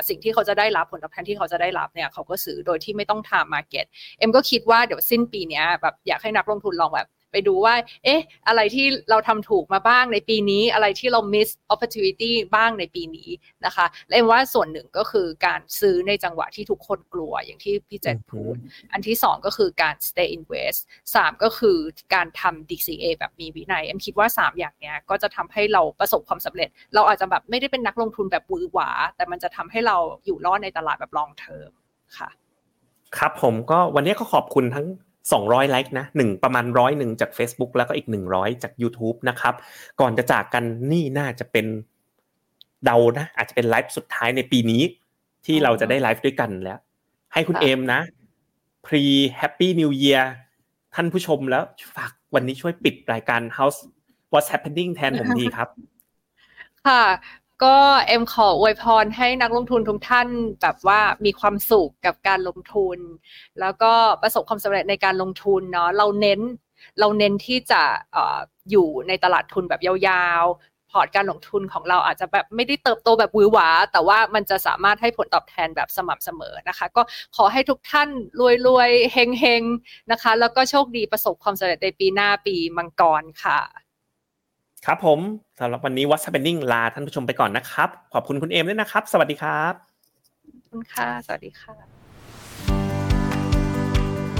สิ่งที่เขาจะได้รับผลตอบแทนที่เขาจะได้รับเนี่ยเขาก็ซื้อโดยที่ไม่ต้องทำมาเก็ตเอ็มก็คิดว่าเดี๋ยวสิ้นปีนี้แบบอยากให้นักลงทุนลองแบบ ดูว่า เอ๊ะ อะไรที่เราทำถูกมาบ้างในปีนี้ อะไรที่เรา miss opportunity บ้างในปีนี้นะคะ และเอ็มว่าส่วนหนึ่งก็คือการซื้อในจังหวะที่ทุกคนกลัวอย่างที่พี่เจนพูด อันที่สองก็คือการ stay invest สามก็คือการทำ DCA แบบมีวินัย เอ็มคิดว่าสามอย่างเนี้ยก็จะทำให้เราประสบความสำเร็จ เราอาจจะแบบไม่ได้เป็นนักลงทุนแบบวือหวา แต่มันจะทำให้เราอยู่รอดในตลาดแบบ long term ค่ะ ครับผมก็วันนี้ก็ขอบคุณทั้ง 200ไลค์นะหนึ่งประมาณร้อยหนึ่งจาก Facebook แล้วก็อีก 100 จาก YouTube นะครับ ก่อนจะจากกันนี่น่าจะเป็นเดานะ อาจจะเป็นไลฟ์สุดท้ายในปีนี้ ที่เราจะได้ไลฟ์ด้วยกันแล้ว ให้คุณเอมนะ pre happy new year ท่านผู้ชมแล้วฝากวันนี้ช่วยปิดรายการ House What's Happening แทนผมดีครับ ค่ะ ก็เอ็มขออวยพรให้นักลงทุนทุกท่านแบบว่ามีความสุขกับการลงทุน แล้วก็ประสบความสำเร็จในการลงทุนเนาะเราเน้นเราเน้นที่จะออยู่ในตลาดทุนแบบยาวๆ พอร์ตการลงทุนของเราอาจจะแบบไม่ได้เติบโตแบบวือหวา แต่ว่ามันจะสามารถให้ผลตอบแทนแบบสม่ำเสมอนะคะ ก็ขอให้ทุกท่านรวยๆเฮงๆนะคะ แล้วก็โชคดีประสบความสำเร็จในปีหน้าปีมังกรค่ะ ครับผมสำหรับวันนี้วั s เ p นนิ่งลาท่านผู้ชมไปก่อนนะครับ ขอบคุณคุณเอมด้วยนะครับ สวัสดีครับคุณค่ะ สวัสดีค่ะ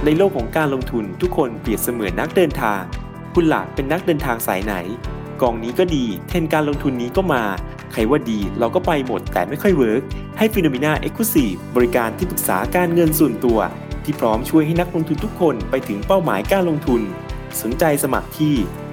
ในโลกของการลงทุนทุกคนเปรียบเสมือนนักเดินทาง คุณล่ะเป็นนักเดินทางสายไหน กองนี้ก็ดี เทรนด์การลงทุนนี้ก็มา ใครว่าดีเราก็ไปหมดแต่ไม่ค่อย work ให้ FINNOMENA Exclusive บริการที่ปรึกษาการเงินส่วนตัว ที่พร้อมช่วยให้นักลงทุนทุกคนไปถึงเป้าหมายการลงทุน สนใจสมัครที่